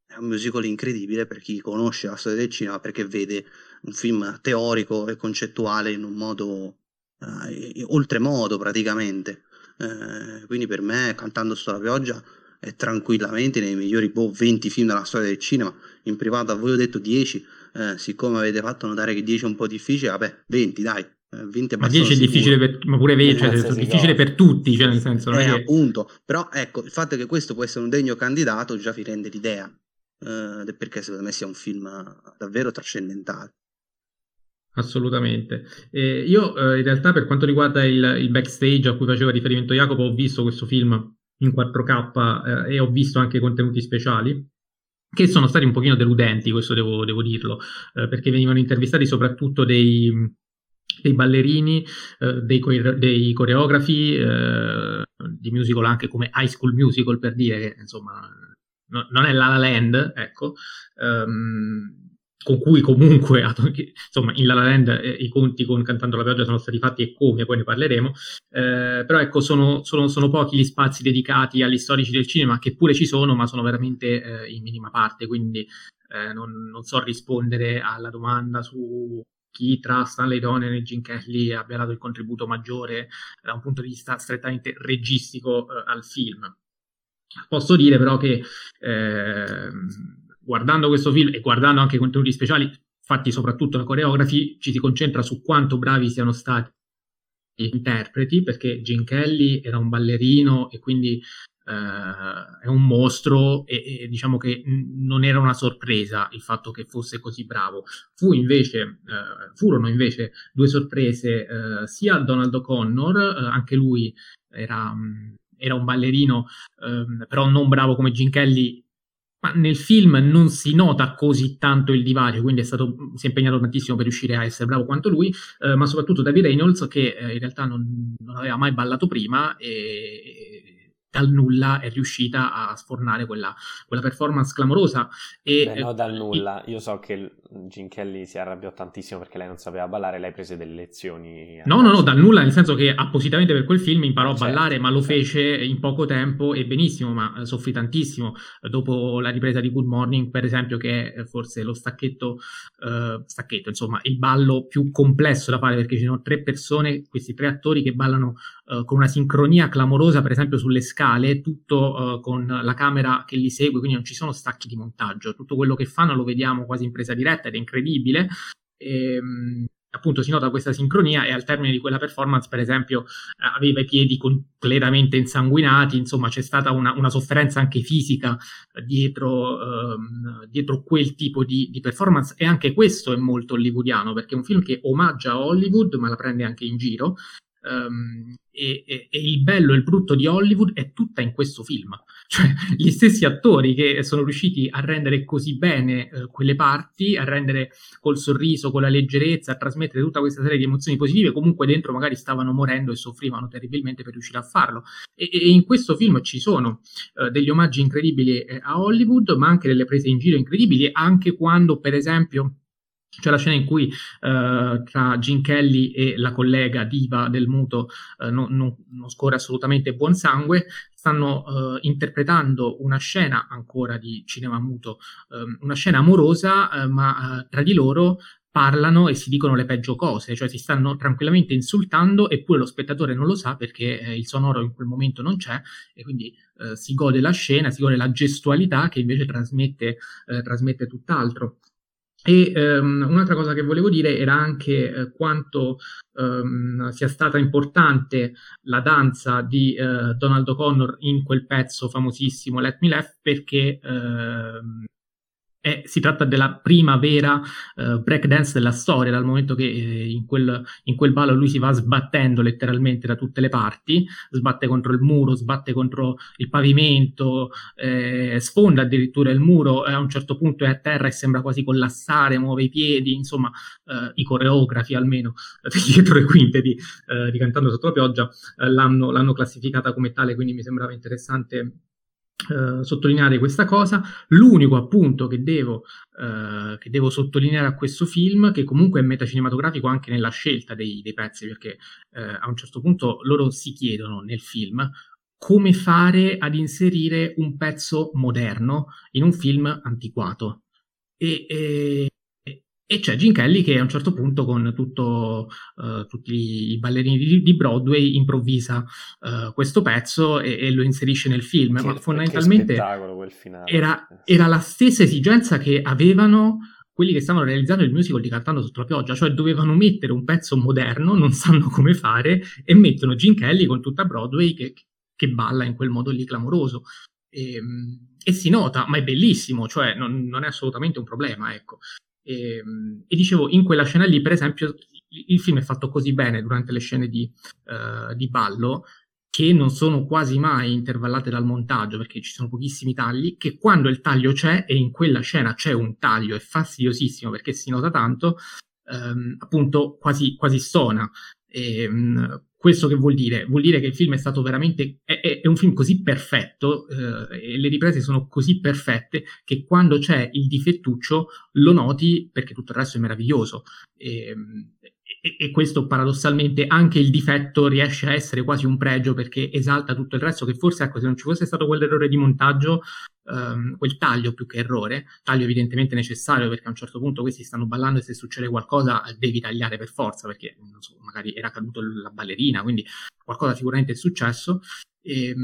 è un musical incredibile per chi conosce la storia del cinema perché vede un film teorico e concettuale in un modo eh, oltremodo praticamente. Eh, quindi per me, cantando sotto la pioggia, è tranquillamente nei migliori boh, 20 film della storia del cinema. In privato a voi ho detto 10, eh, siccome avete fatto notare che 10 è un po' difficile, vabbè, 20 dai. 20 eh, ma 10 è difficile per, ma pure 20, cioè, è difficile per tutti, cioè nel senso eh, che... appunto, però ecco, il fatto che questo può essere un degno candidato già vi rende l'idea eh, perché secondo me sia un film davvero trascendentale. Assolutamente. Eh, io eh, in realtà per quanto riguarda il, il, backstage a cui faceva riferimento Jacopo, ho visto questo film in 4K eh, e ho visto anche contenuti speciali che sono stati un pochino deludenti, questo devo, devo dirlo, eh, perché venivano intervistati soprattutto dei, dei ballerini, eh, dei, dei, coreografi, eh, di musical anche come High School Musical per dire che insomma no, non è La La Land, ecco. Um, con cui comunque, insomma, in La La Land eh, i conti con Cantando la pioggia sono stati fatti e come, poi ne parleremo, eh, però ecco, sono, sono, sono, pochi gli spazi dedicati agli storici del cinema, che pure ci sono, ma sono veramente eh, in minima parte, quindi eh, non, non, so rispondere alla domanda su chi tra Stanley Donen e Gene Kelly abbia dato il contributo maggiore da un punto di vista strettamente registico eh, al film. Posso dire però che ehm, guardando questo film e guardando anche i contenuti speciali fatti soprattutto da coreografi, ci si concentra su quanto bravi siano stati gli interpreti, perché Gene Kelly era un ballerino e quindi Uh, è un mostro e, e, diciamo che non era una sorpresa il fatto che fosse così bravo. Fu invece, uh, furono invece due sorprese uh, sia Donald O'Connor, anche lui era, era un ballerino, um, però non bravo come Gene Kelly ma nel film non si nota così tanto il divario, quindi è stato, si è impegnato tantissimo per riuscire a essere bravo quanto lui, eh, ma soprattutto David Reynolds che eh, in realtà non, non, aveva mai ballato prima e, dal nulla è riuscita a sfornare quella, quella performance clamorosa. E, Beh, no, dal nulla. Io so che Gin Kelly si arrabbiò tantissimo perché lei non sapeva ballare, lei prese delle lezioni. No, no, no, dal nulla, nel senso che appositamente per quel film imparò certo, a ballare, ma lo certo. fece in poco tempo e benissimo, ma eh, soffrì tantissimo. Dopo la ripresa di Good Morning, per esempio, che è forse lo stacchetto, uh, stacchetto, insomma, il ballo più complesso da fare perché ci sono tre persone, questi tre attori che ballano uh, con una sincronia clamorosa, per esempio sulle scale, tutto uh, con la camera che li segue, quindi non ci sono stacchi di montaggio, tutto quello che fanno lo vediamo quasi in presa diretta ed è incredibile. E, ehm, appunto si nota questa sincronia e al termine di quella performance, per esempio, aveva i piedi completamente insanguinati, insomma c'è stata una, una sofferenza anche fisica dietro, ehm, dietro quel tipo di, di, performance e anche questo è molto hollywoodiano perché è un film che omaggia Hollywood ma la prende anche in giro Um, e, e, e, il bello e il brutto di Hollywood è tutta in questo film. Cioè, gli stessi attori che sono riusciti a rendere così bene eh, quelle parti, a rendere col sorriso, con la leggerezza, a trasmettere tutta questa serie di emozioni positive, comunque dentro magari stavano morendo e soffrivano terribilmente per riuscire a farlo. E, e in questo film ci sono eh, degli omaggi incredibili eh, a Hollywood, ma anche delle prese in giro incredibili, anche quando, per esempio, c'è la scena in cui uh, tra Gin Kelly e la collega diva del muto uh, non, non, non, scorre assolutamente buon sangue, stanno uh, interpretando una scena ancora di cinema muto, um, una scena amorosa, ma tra di loro parlano e si dicono le peggio cose, cioè si stanno tranquillamente insultando eppure lo spettatore non lo sa perché eh, il sonoro in quel momento non c'è e quindi eh, si gode la scena, si gode la gestualità che invece trasmette, eh, trasmette tutt'altro. E um, un'altra cosa che volevo dire era anche eh, quanto um, sia stata importante la danza di uh, Donald O'Connor in quel pezzo famosissimo Let Me Laugh perché uh, è, si tratta della prima vera uh, breakdance della storia, dal momento che eh, in, quel, in, quel, ballo lui si va sbattendo letteralmente da tutte le parti, sbatte contro il muro, sbatte contro il pavimento, eh, sfonda addirittura il muro, e a un certo punto è a terra e sembra quasi collassare, muove i piedi, insomma eh, i coreografi almeno dietro le quinte di, eh, di Cantando sotto la pioggia eh, l'hanno, l'hanno classificata come tale, quindi mi sembrava interessante Uh, sottolineare questa cosa. L'unico appunto che devo, uh, che devo, sottolineare a questo film, che comunque è metacinematografico anche nella scelta dei, dei pezzi, perché uh, a un certo punto loro si chiedono nel film come fare ad inserire un pezzo moderno in un film antiquato. E, e, e c'è Gene Kelly che a un certo punto con tutto, uh, tutti i ballerini di, di Broadway improvvisa uh, questo pezzo e, e, lo inserisce nel film. Che, Ma fondamentalmente era, era la stessa esigenza che avevano quelli che stavano realizzando il musical di Cantando sotto la pioggia, cioè dovevano mettere un pezzo moderno, non sanno come fare, e mettono Gene Kelly con tutta Broadway che, che balla in quel modo lì clamoroso. E, ehm, e, si nota, ma è bellissimo, cioè non, non è assolutamente un problema, ecco. E, ehm, e, dicevo, in quella scena lì, per esempio, il film è fatto così bene durante le scene di, uh, di ballo che non sono quasi mai intervallate dal montaggio perché ci sono pochissimi tagli, che quando il taglio c'è e in quella scena c'è un taglio è fastidiosissimo perché si nota tanto, um, appunto quasi, quasi stona. E, um, questo che vuol dire? Vuol dire che il film è stato veramente. è, è un film così perfetto eh, e le riprese sono così perfette che quando c'è il difettuccio lo noti perché tutto il resto è meraviglioso. E, e, e, questo paradossalmente anche il difetto riesce a essere quasi un pregio perché esalta tutto il resto che forse ecco se non ci fosse stato quell'errore di montaggio um, quel taglio più che errore taglio evidentemente necessario perché a un certo punto questi stanno ballando e se succede qualcosa devi tagliare per forza perché so, magari era caduto la ballerina quindi qualcosa sicuramente è successo e,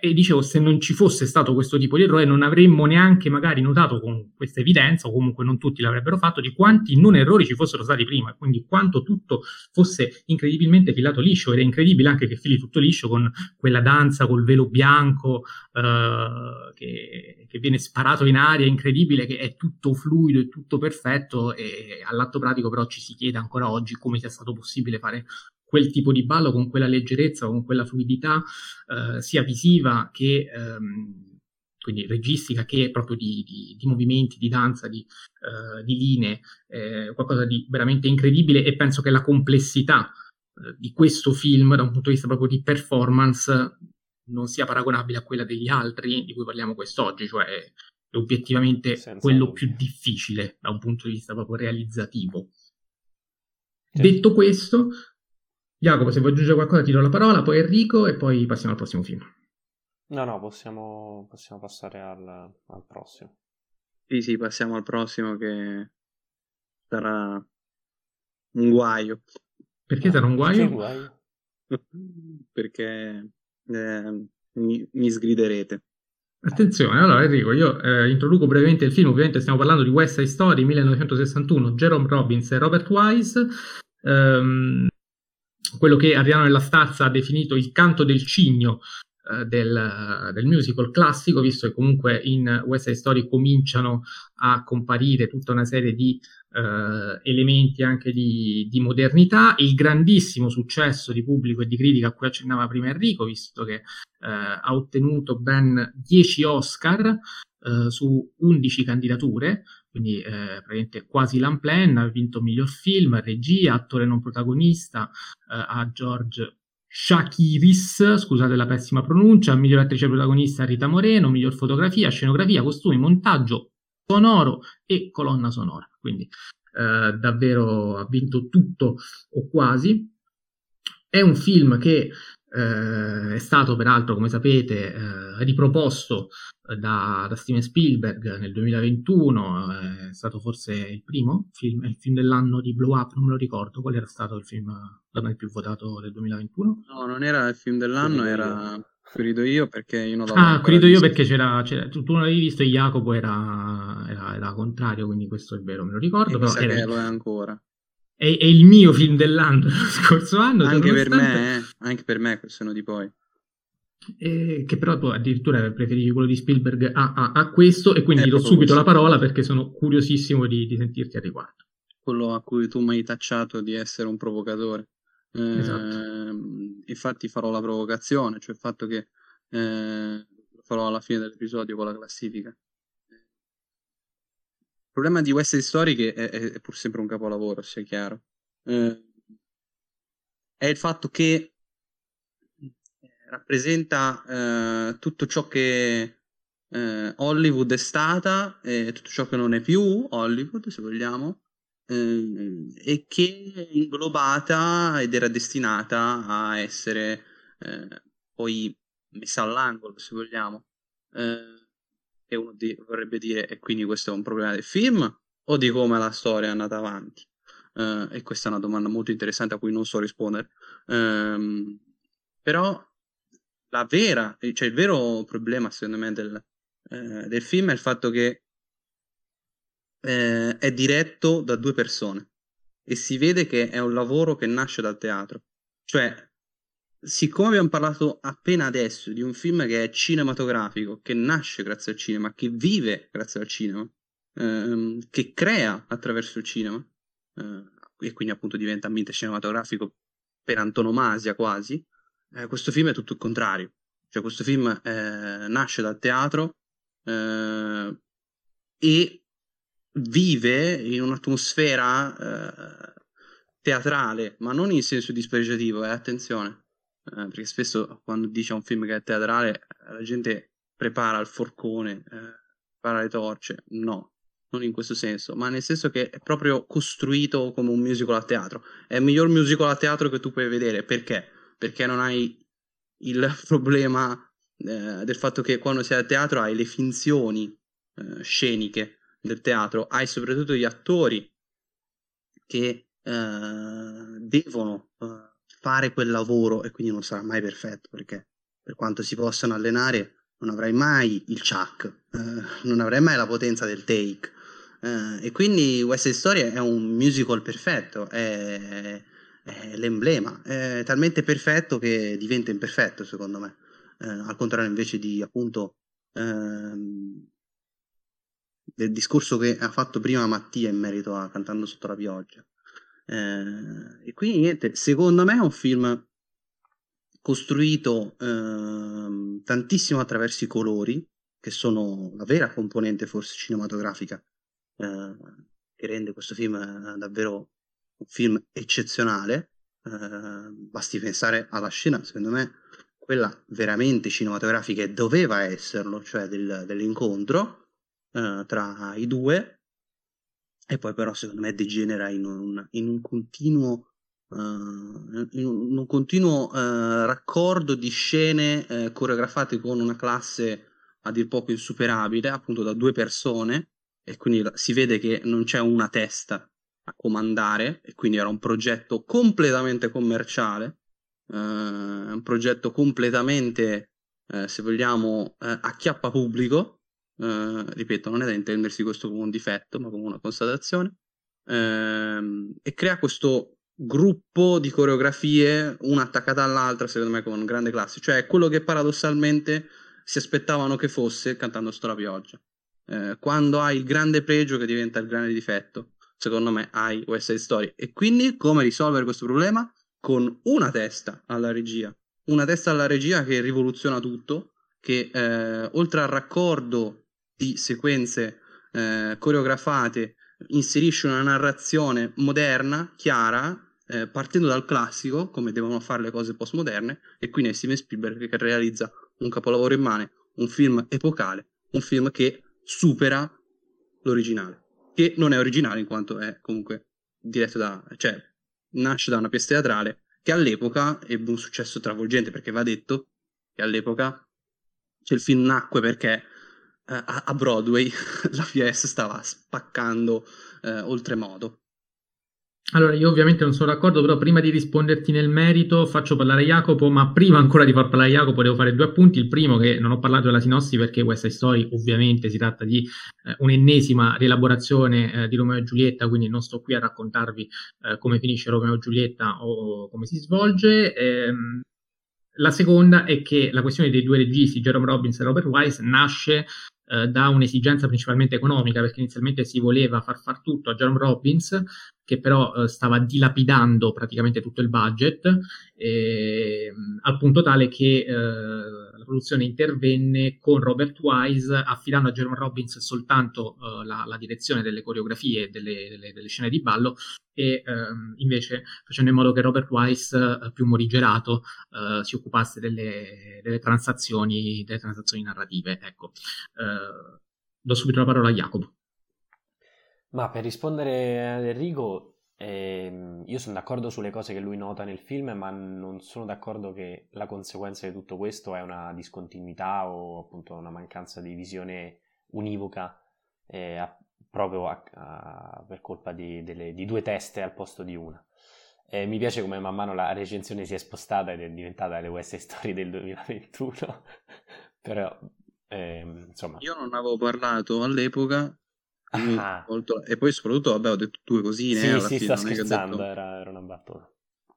e, dicevo, se non ci fosse stato questo tipo di errore, non avremmo neanche magari notato con questa evidenza, o comunque non tutti l'avrebbero fatto, di quanti non errori ci fossero stati prima, quindi quanto tutto fosse incredibilmente filato liscio. Ed è incredibile anche che fili tutto liscio con quella danza col velo bianco uh, che, che, viene sparato in aria, incredibile, che è tutto fluido e tutto perfetto. E all'atto pratico, però, ci si chiede ancora oggi come sia stato possibile fare quel tipo di ballo con quella leggerezza, con quella fluidità, eh, sia visiva che, ehm, quindi registica che proprio di, di, di movimenti, di danza, di, uh, di linee, eh, qualcosa di veramente incredibile e penso che la complessità uh, di questo film da un punto di vista proprio di performance non sia paragonabile a quella degli altri di cui parliamo quest'oggi, cioè è obiettivamente Senza quello dubbio. più difficile da un punto di vista proprio realizzativo. Certo. Detto questo, Jacopo, se vuoi aggiungere qualcosa ti do la parola, poi Enrico e poi passiamo al prossimo film. No, no, possiamo, possiamo passare al, al, prossimo. Sì, sì, passiamo al prossimo che sarà un guaio. Perché ah, sarà un guaio? Perché, guaio? perché eh, mi, mi, sgriderete. Attenzione, allora Enrico, io eh, introduco brevemente il film, ovviamente stiamo parlando di West Side Story 1961, Jerome Robbins e Robert Wise. Um, quello che Adriano della Stazza ha definito il canto del cigno eh, del, del, musical classico, visto che comunque in West Side Story cominciano a comparire tutta una serie di eh, elementi anche di, di, modernità, il grandissimo successo di pubblico e di critica a cui accennava prima Enrico, visto che eh, ha ottenuto ben 10 Oscar eh, su 11 candidature, quindi eh, praticamente quasi l'unplan, ha vinto miglior film, regia, attore non protagonista, eh, a George Shakiris, scusate la pessima pronuncia, miglior attrice protagonista Rita Moreno, miglior fotografia, scenografia, costumi, montaggio sonoro e colonna sonora. Quindi eh, davvero ha vinto tutto o quasi. È un film che eh, è stato peraltro, come sapete, eh, riproposto da, da, Steven Spielberg nel 2021, eh, è stato forse il primo film, il film dell'anno di Blow Up, non me lo ricordo, qual era stato il film il più votato del 2021? No, non era il film dell'anno, era Querido io perché io non l'avevo Ah, Querido io perché c'era, c'era, tu, tu non l'avevi visto e Jacopo era, era, era, contrario, quindi questo è vero, me lo ricordo. E però era, lo è ancora. È, è, il mio film dell'anno, dello scorso anno. Anche per me, eh? anche per me, questo no di poi. Eh, che però tu addirittura preferivi quello di Spielberg a, a, a questo e quindi ti do subito questo. la parola perché sono curiosissimo di, di sentirti a riguardo. Quello a cui tu mi hai tacciato di essere un provocatore. Esatto. Eh, infatti farò la provocazione, cioè il fatto che eh, lo farò alla fine dell'episodio con la classifica. Il problema di West Side Story che è, è, pur sempre un capolavoro, sia chiaro. Eh, è il fatto che rappresenta eh, tutto ciò che eh, Hollywood è stata e tutto ciò che non è più Hollywood, se vogliamo, eh, e che è inglobata ed era destinata a essere eh, poi messa all'angolo, se vogliamo. Eh, e uno di- vorrebbe dire, e quindi questo è un problema del film o di come la storia è andata avanti? Eh, e questa è una domanda molto interessante a cui non so rispondere. Ehm, però la vera, cioè il vero problema secondo me del, eh, del film è il fatto che eh, è diretto da due persone e si vede che è un lavoro che nasce dal teatro. Cioè, siccome abbiamo parlato appena adesso di un film che è cinematografico, che nasce grazie al cinema, che vive grazie al cinema, ehm, che crea attraverso il cinema, eh, e quindi appunto diventa ambiente cinematografico per antonomasia quasi, eh, questo film è tutto il contrario. Cioè questo film eh, nasce dal teatro eh, e vive in un'atmosfera eh, teatrale, ma non in senso dispregiativo, eh, attenzione, eh, perché spesso quando dice un film che è teatrale la gente prepara il forcone, eh, prepara le torce, no, non in questo senso, ma nel senso che è proprio costruito come un musical a teatro. È il miglior musical a teatro che tu puoi vedere, perché? Perché non hai il problema eh, del fatto che quando sei a teatro hai le finzioni eh, sceniche del teatro, hai soprattutto gli attori che eh, devono eh, fare quel lavoro e quindi non sarà mai perfetto perché per quanto si possano allenare non avrai mai il chuck, eh, non avrai mai la potenza del take. Eh, e quindi West Side Story è un musical perfetto, è, è l'emblema, è talmente perfetto che diventa imperfetto secondo me, eh, al contrario invece di appunto ehm, del discorso che ha fatto prima Mattia in merito a Cantando sotto la pioggia. Eh, e quindi niente, secondo me è un film costruito eh, tantissimo attraverso i colori, che sono la vera componente forse cinematografica eh, che rende questo film eh, davvero un film eccezionale. Eh, basti pensare alla scena, secondo me, quella veramente cinematografica e doveva esserlo, cioè del, dell'incontro eh, tra i due, e poi però secondo me degenera in un, in un continuo Uh, in un continuo uh, raccordo di scene uh, coreografate con una classe a dir poco insuperabile, appunto da due persone, e quindi si vede che non c'è una testa a comandare, e quindi era un progetto completamente commerciale, un progetto completamente, se vogliamo, a chiappa pubblico, ripeto, non è da intendersi questo come un difetto, ma come una constatazione, ehm, e crea questo gruppo di coreografie, una attaccata all'altra, secondo me con grande classe, cioè quello che paradossalmente si aspettavano che fosse cantando Sto la pioggia. Eh, quando hai il grande pregio che diventa il grande difetto, secondo me hai West Side Story. E quindi come risolvere questo problema? Con una testa alla regia. Una testa alla regia che rivoluziona tutto, che eh, oltre al raccordo di sequenze eh, coreografate inserisce una narrazione moderna, chiara, eh, partendo dal classico, come devono fare le cose postmoderne, e quindi è Steven Spielberg che realizza un capolavoro immane, un film epocale, un film che supera l'originale, che non è originale in quanto è comunque diretto da, cioè nasce da una pièce teatrale che all'epoca ebbe un successo travolgente perché va detto che all'epoca cioè, il film nacque perché eh, a Broadway la pièce stava spaccando eh, oltremodo allora, io ovviamente non sono d'accordo, però prima di risponderti nel merito faccio parlare Jacopo, ma prima ancora di far parlare Jacopo devo fare due appunti. Il primo che non ho parlato della sinossi perché questa storia ovviamente si tratta di eh, un'ennesima rielaborazione eh, di Romeo e Giulietta, quindi non sto qui a raccontarvi eh, come finisce Romeo e Giulietta o come si svolge. Ehm, la seconda è che la questione dei due registi, Jerome Robbins e Robert Wise, nasce eh, da un'esigenza principalmente economica, perché inizialmente si voleva far far tutto a Jerome Robbins, che però eh, stava dilapidando praticamente tutto il budget, eh, al punto tale che eh, produzione intervenne con Robert Wise, affidando a Jerome Robbins soltanto eh, la, la, direzione delle coreografie e delle, delle, delle, scene di ballo, e ehm, invece facendo in modo che Robert Wise, eh, più morigerato, si occupasse delle, delle, transazioni, delle transazioni narrative. Ecco. do subito la parola a Jacopo. Ma per rispondere ad Enrico, ehm, io sono d'accordo sulle cose che lui nota nel film, ma non sono d'accordo che la conseguenza di tutto questo è una discontinuità o appunto una mancanza di visione univoca eh, a, proprio a, a, per colpa di, delle, di, due teste al posto di una. Eh, mi piace come man mano la recensione si è spostata ed è diventata le West Story del 2021, però ehm, insomma... Io non avevo parlato all'epoca Ah. Molto... E poi soprattutto, vabbè, ho detto due cosine. Sì, eh, sì, sta scherzando, detto... era, era, una battuta.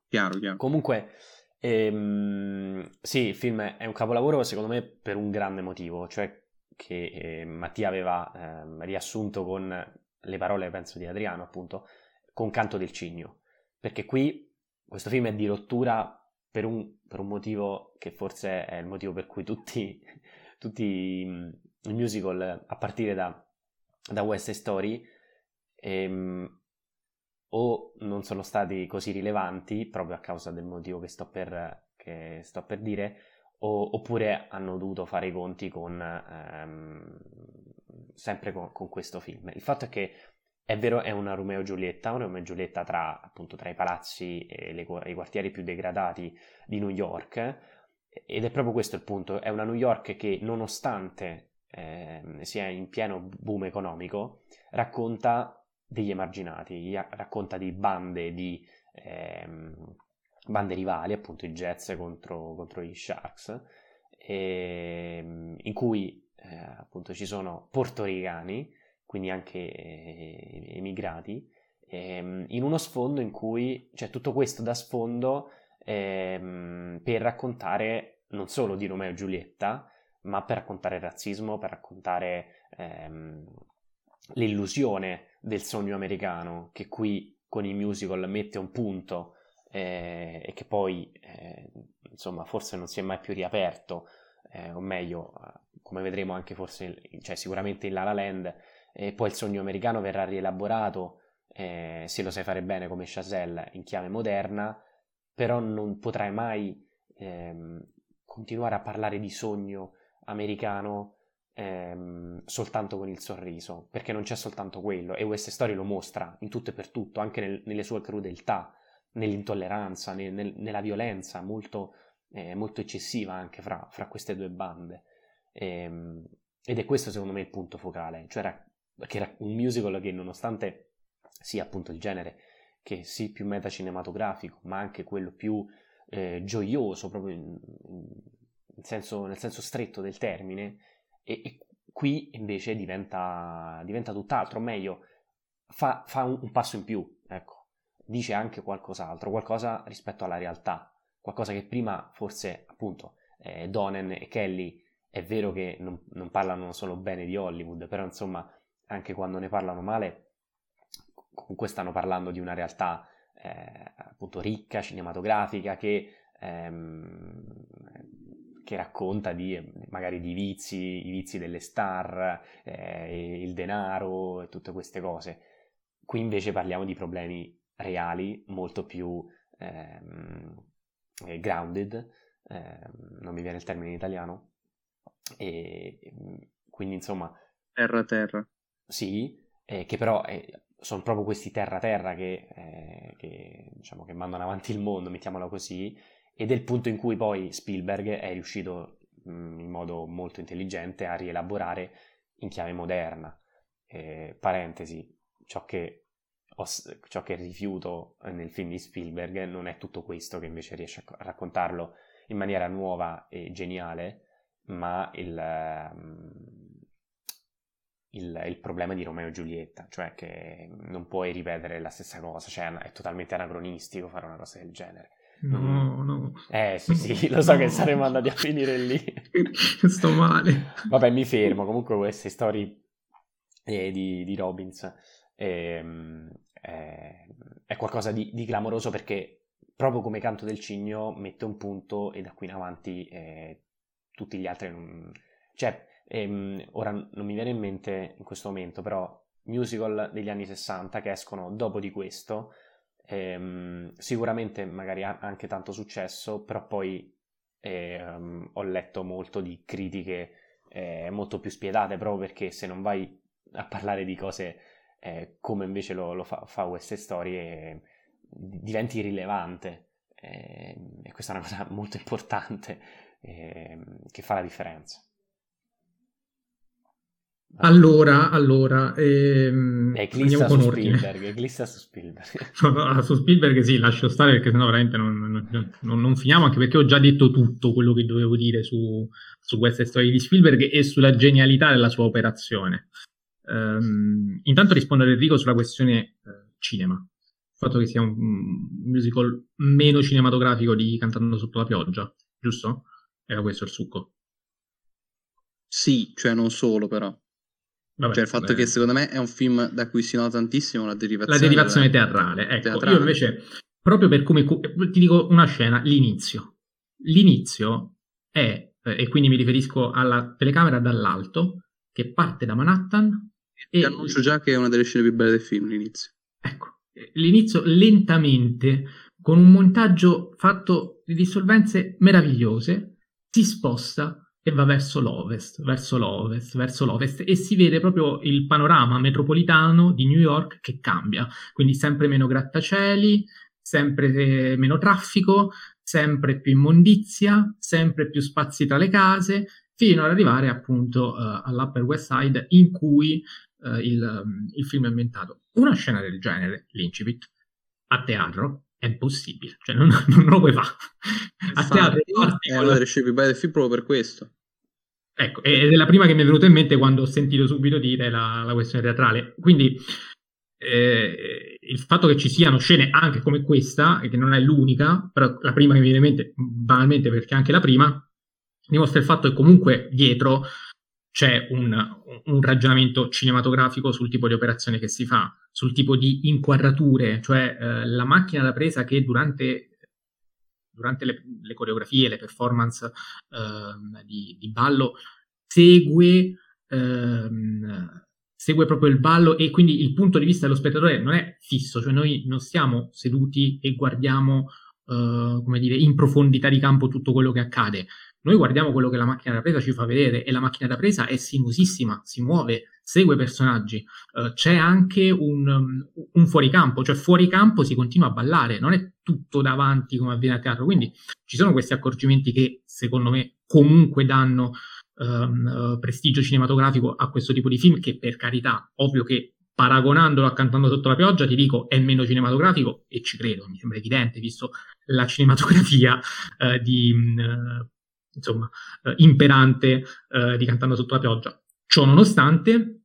Chiaro, chiaro. Comunque, ehm, sì, il film è un capolavoro secondo me per un grande motivo, cioè che eh, Mattia aveva eh, riassunto con le parole, penso, di Adriano, appunto, con Canto del Cigno. Perché qui questo film è di rottura per un, per un motivo che forse è il motivo per cui tutti, tutti i musical, a partire da da West Story ehm, o non sono stati così rilevanti proprio a causa del motivo che sto per, che sto per dire o, oppure hanno dovuto fare i conti con ehm, sempre con, con, questo film. Il fatto è che è vero, è una Romeo Giulietta, una Romeo Giulietta tra, appunto, tra i palazzi e le, i quartieri più degradati di New York, ed è proprio questo il punto, è una New York che nonostante eh, sia in pieno boom economico, racconta degli emarginati, racconta di bande di ehm, bande rivali, appunto i Jets contro, contro gli Sharks, ehm, in cui eh, appunto ci sono portoricani, quindi anche eh, emigrati, ehm, in uno sfondo in cui c'è tutto questo da sfondo ehm, per raccontare non solo di Romeo e Giulietta, ma per raccontare il razzismo, per raccontare ehm, l'illusione del sogno americano che qui con i musical mette un punto eh, e che poi eh, insomma forse non si è mai più riaperto eh, o meglio, come vedremo anche forse, cioè sicuramente in La La Land, e poi il sogno americano verrà rielaborato, eh, se lo sai fare bene come Chazelle, in chiave moderna, però non potrai mai ehm, continuare a parlare di sogno americano ehm, soltanto con il sorriso, perché non c'è soltanto quello, e West Story lo mostra in tutto e per tutto, anche nel, nelle sue crudeltà, nell'intolleranza, nel, nel, nella violenza molto, eh, molto eccessiva anche fra, fra, queste due bande. Ehm, ed è questo secondo me il punto focale, cioè era, che era un musical che nonostante sia appunto il genere che sì più metacinematografico, ma anche quello più eh, gioioso, proprio in, in senso, nel senso stretto del termine, e, e qui invece diventa, diventa tutt'altro, o meglio, fa, fa un, un, passo in più, ecco, dice anche qualcos'altro, qualcosa rispetto alla realtà, qualcosa che prima forse appunto eh, Donen e Kelly è vero che non, non, parlano solo bene di Hollywood, però insomma anche quando ne parlano male, comunque stanno parlando di una realtà eh, appunto ricca, cinematografica, che ehm, che racconta di, magari di vizi, i vizi delle star, eh, il denaro e tutte queste cose. Qui invece parliamo di problemi reali, molto più ehm, eh, grounded, eh, non mi viene il termine in italiano, e quindi insomma... Terra terra. Sì, eh, che però eh, sono proprio questi terra-terra che, eh, che, diciamo, che mandano avanti il mondo, mettiamolo così, ed è il punto in cui poi Spielberg è riuscito mm, in modo molto intelligente a rielaborare in chiave moderna. Eh, parentesi, ciò che, ho, ciò che rifiuto nel film di Spielberg non è tutto questo che invece riesce a raccontarlo in maniera nuova e geniale, ma il, ehm, il, il, problema di Romeo e Giulietta, cioè che non puoi ripetere la stessa cosa, cioè è totalmente anacronistico fare una cosa del genere. No, mm. no. Eh sì, sì, lo so che saremmo andati a finire lì. Sto male. Vabbè, mi fermo. Comunque queste storie eh, di, di, Robbins eh, eh, è qualcosa di, di, clamoroso perché proprio come Canto del Cigno mette un punto e da qui in avanti eh, tutti gli altri non... Cioè, ehm, ora non mi viene in mente in questo momento, però musical degli anni 60 che escono dopo di questo ehm, sicuramente magari ha anche tanto successo, però poi ehm, ho letto molto di critiche eh, molto più spietate proprio perché se non vai a parlare di cose eh, come invece lo, lo fa, fa West Story eh, diventi irrilevante ehm, e questa è una cosa molto importante ehm, che fa la differenza. Allora, allora, ehm, Eclissa su Spielberg, Eclissa su Spielberg. no, no, su Spielberg sì, lascio stare perché sennò veramente non, non, non, non, finiamo, anche perché ho già detto tutto quello che dovevo dire su, su queste storie di Spielberg e sulla genialità della sua operazione. Um, intanto rispondo ad Enrico sulla questione uh, cinema, il fatto che sia un, un musical meno cinematografico di Cantando sotto la pioggia, giusto? Era questo il succo? Sì, cioè non solo però. Vabbè, cioè il fatto beh. che secondo me è un film da cui si nota tantissimo la derivazione. La derivazione della... teatrale, ecco. Teatrale. Io invece, proprio per come... Ti dico una scena, l'inizio. L'inizio è, eh, e quindi mi riferisco alla telecamera dall'alto, che parte da Manhattan e... Ti annuncio già che è una delle scene più belle del film, l'inizio. Ecco, l'inizio lentamente, con un montaggio fatto di dissolvenze meravigliose, si sposta e va verso l'ovest, verso l'ovest, verso l'ovest e si vede proprio il panorama metropolitano di New York che cambia, quindi sempre meno grattacieli, sempre eh, meno traffico, sempre più immondizia, sempre più spazi tra le case, fino ad arrivare appunto uh, all'Upper West Side in cui uh, il, um, il film è ambientato. Una scena del genere, l'incipit, a teatro, è impossibile, cioè non, non lo puoi fare. A delle scene più belle del film proprio per questo. Ecco, ed è la prima che mi è venuta in mente quando ho sentito subito dire la, la questione teatrale. Quindi eh, il fatto che ci siano scene anche come questa, e che non è l'unica, però la prima che mi viene in mente, banalmente perché è anche la prima, dimostra il fatto che comunque dietro c'è un, un, ragionamento cinematografico sul tipo di operazione che si fa, sul tipo di inquadrature, cioè eh, la macchina da presa che durante durante le, le, coreografie, le performance eh, di, di, ballo, segue, ehm, segue proprio il ballo e quindi il punto di vista dello spettatore non è fisso, cioè noi non stiamo seduti e guardiamo, eh, come dire, in profondità di campo tutto quello che accade. Noi guardiamo quello che la macchina da presa ci fa vedere e la macchina da presa è sinuosissima, si muove, segue personaggi. Uh, c'è anche un, um, un fuoricampo, cioè fuori campo si continua a ballare, non è tutto davanti come avviene a teatro. Quindi ci sono questi accorgimenti che secondo me comunque danno um, prestigio cinematografico a questo tipo di film che per carità, ovvio che paragonandolo a Cantando sotto la pioggia ti dico è meno cinematografico e ci credo, mi sembra evidente visto la cinematografia uh, di uh, insomma, eh, imperante eh, di Cantando sotto la pioggia. Ciò nonostante,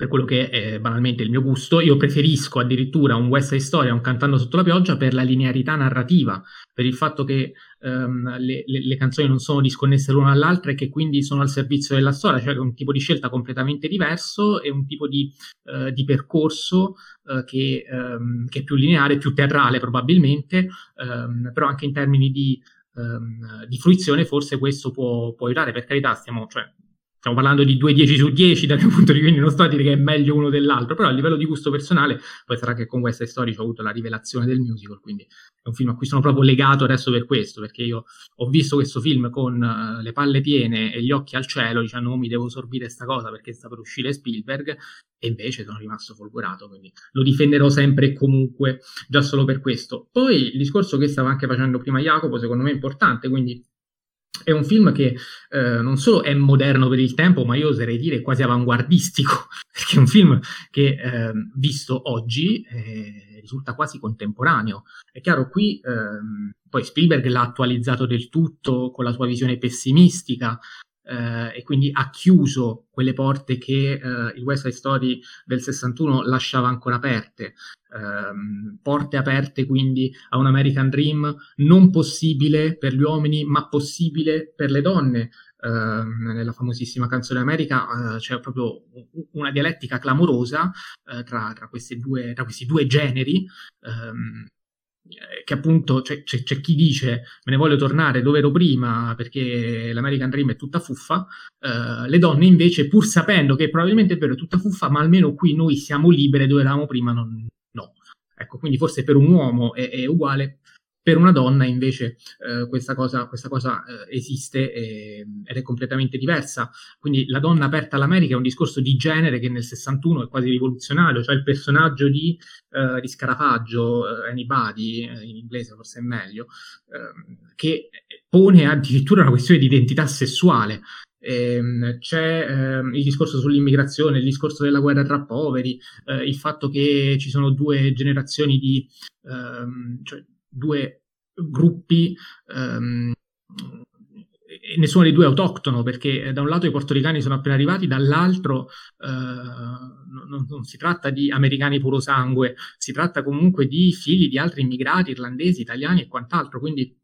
per quello che è banalmente il mio gusto, io preferisco addirittura un West Side Story a un Cantando sotto la pioggia per la linearità narrativa, per il fatto che ehm, le, le, le, canzoni non sono disconnesse l'una dall'altra e che quindi sono al servizio della storia, cioè un tipo di scelta completamente diverso e un tipo di, eh, di percorso eh, che, ehm, che, è più lineare, più teatrale probabilmente, ehm, però anche in termini di ehm, di fruizione, forse questo può, può aiutare. Per carità, stiamo, cioè, stiamo parlando di 2 10 su 10 dal mio punto di vista, quindi non sto a dire che è meglio uno dell'altro, però a livello di gusto personale, poi sarà che con questa storia ho avuto la rivelazione del musical, quindi è un film a cui sono proprio legato adesso per questo, perché io ho visto questo film con uh, le palle piene e gli occhi al cielo, dicendo oh, mi devo sorbire questa cosa perché sta per uscire Spielberg, e invece sono rimasto folgorato, quindi lo difenderò sempre e comunque, già solo per questo. Poi il discorso che stava anche facendo prima Jacopo, secondo me è importante, quindi è un film che eh, non solo è moderno per il tempo, ma io oserei dire quasi avanguardistico, perché è un film che eh, visto oggi eh, risulta quasi contemporaneo. È chiaro, qui ehm, poi Spielberg l'ha attualizzato del tutto con la sua visione pessimistica, eh, e quindi ha chiuso quelle porte che eh, il West Side Story del 61 lasciava ancora aperte, eh, porte aperte quindi a un American Dream non possibile per gli uomini ma possibile per le donne. Uh, nella famosissima canzone America uh, c'è proprio una dialettica clamorosa uh, tra, tra, due, tra, questi due generi um, eh, che appunto c'è, c'è, c'è, chi dice me ne voglio tornare dove ero prima perché l'American Dream è tutta fuffa, uh, le donne invece pur sapendo che probabilmente è vero è tutta fuffa, ma almeno qui noi siamo libere dove eravamo prima, non, no. Ecco, quindi forse per un uomo è, è uguale, per una donna invece eh, questa cosa, questa cosa eh, esiste e, ed è completamente diversa. Quindi la donna aperta all'America è un discorso di genere che nel 61 è quasi rivoluzionario, cioè il personaggio di, eh, di Scarafaggio, eh, Anybody, eh, in inglese forse è meglio, ehm, che pone addirittura una questione di identità sessuale. Ehm, c'è ehm, il discorso sull'immigrazione, il discorso della guerra tra poveri, eh, il fatto che ci sono due generazioni di... Ehm, cioè, due gruppi ehm, nessuno dei due è autoctono perché eh, da un lato i portoricani sono appena arrivati, dall'altro eh, non, non, si tratta di americani puro sangue, si tratta comunque di figli di altri immigrati irlandesi, italiani e quant'altro, quindi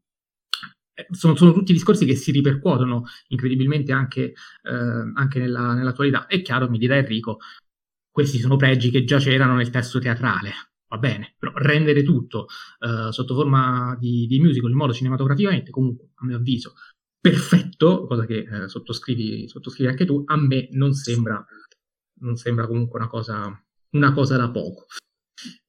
eh, sono, sono, tutti discorsi che si ripercuotono incredibilmente anche, eh, anche nella, nell'attualità. È chiaro, mi dirà Enrico, questi sono pregi che già c'erano nel testo teatrale va bene, però rendere tutto uh, sotto forma di, di, musical in modo cinematograficamente, comunque, a mio avviso, perfetto, cosa che eh, sottoscrivi, sottoscrivi, anche tu, a me non sembra, non sembra comunque una cosa, una cosa da poco.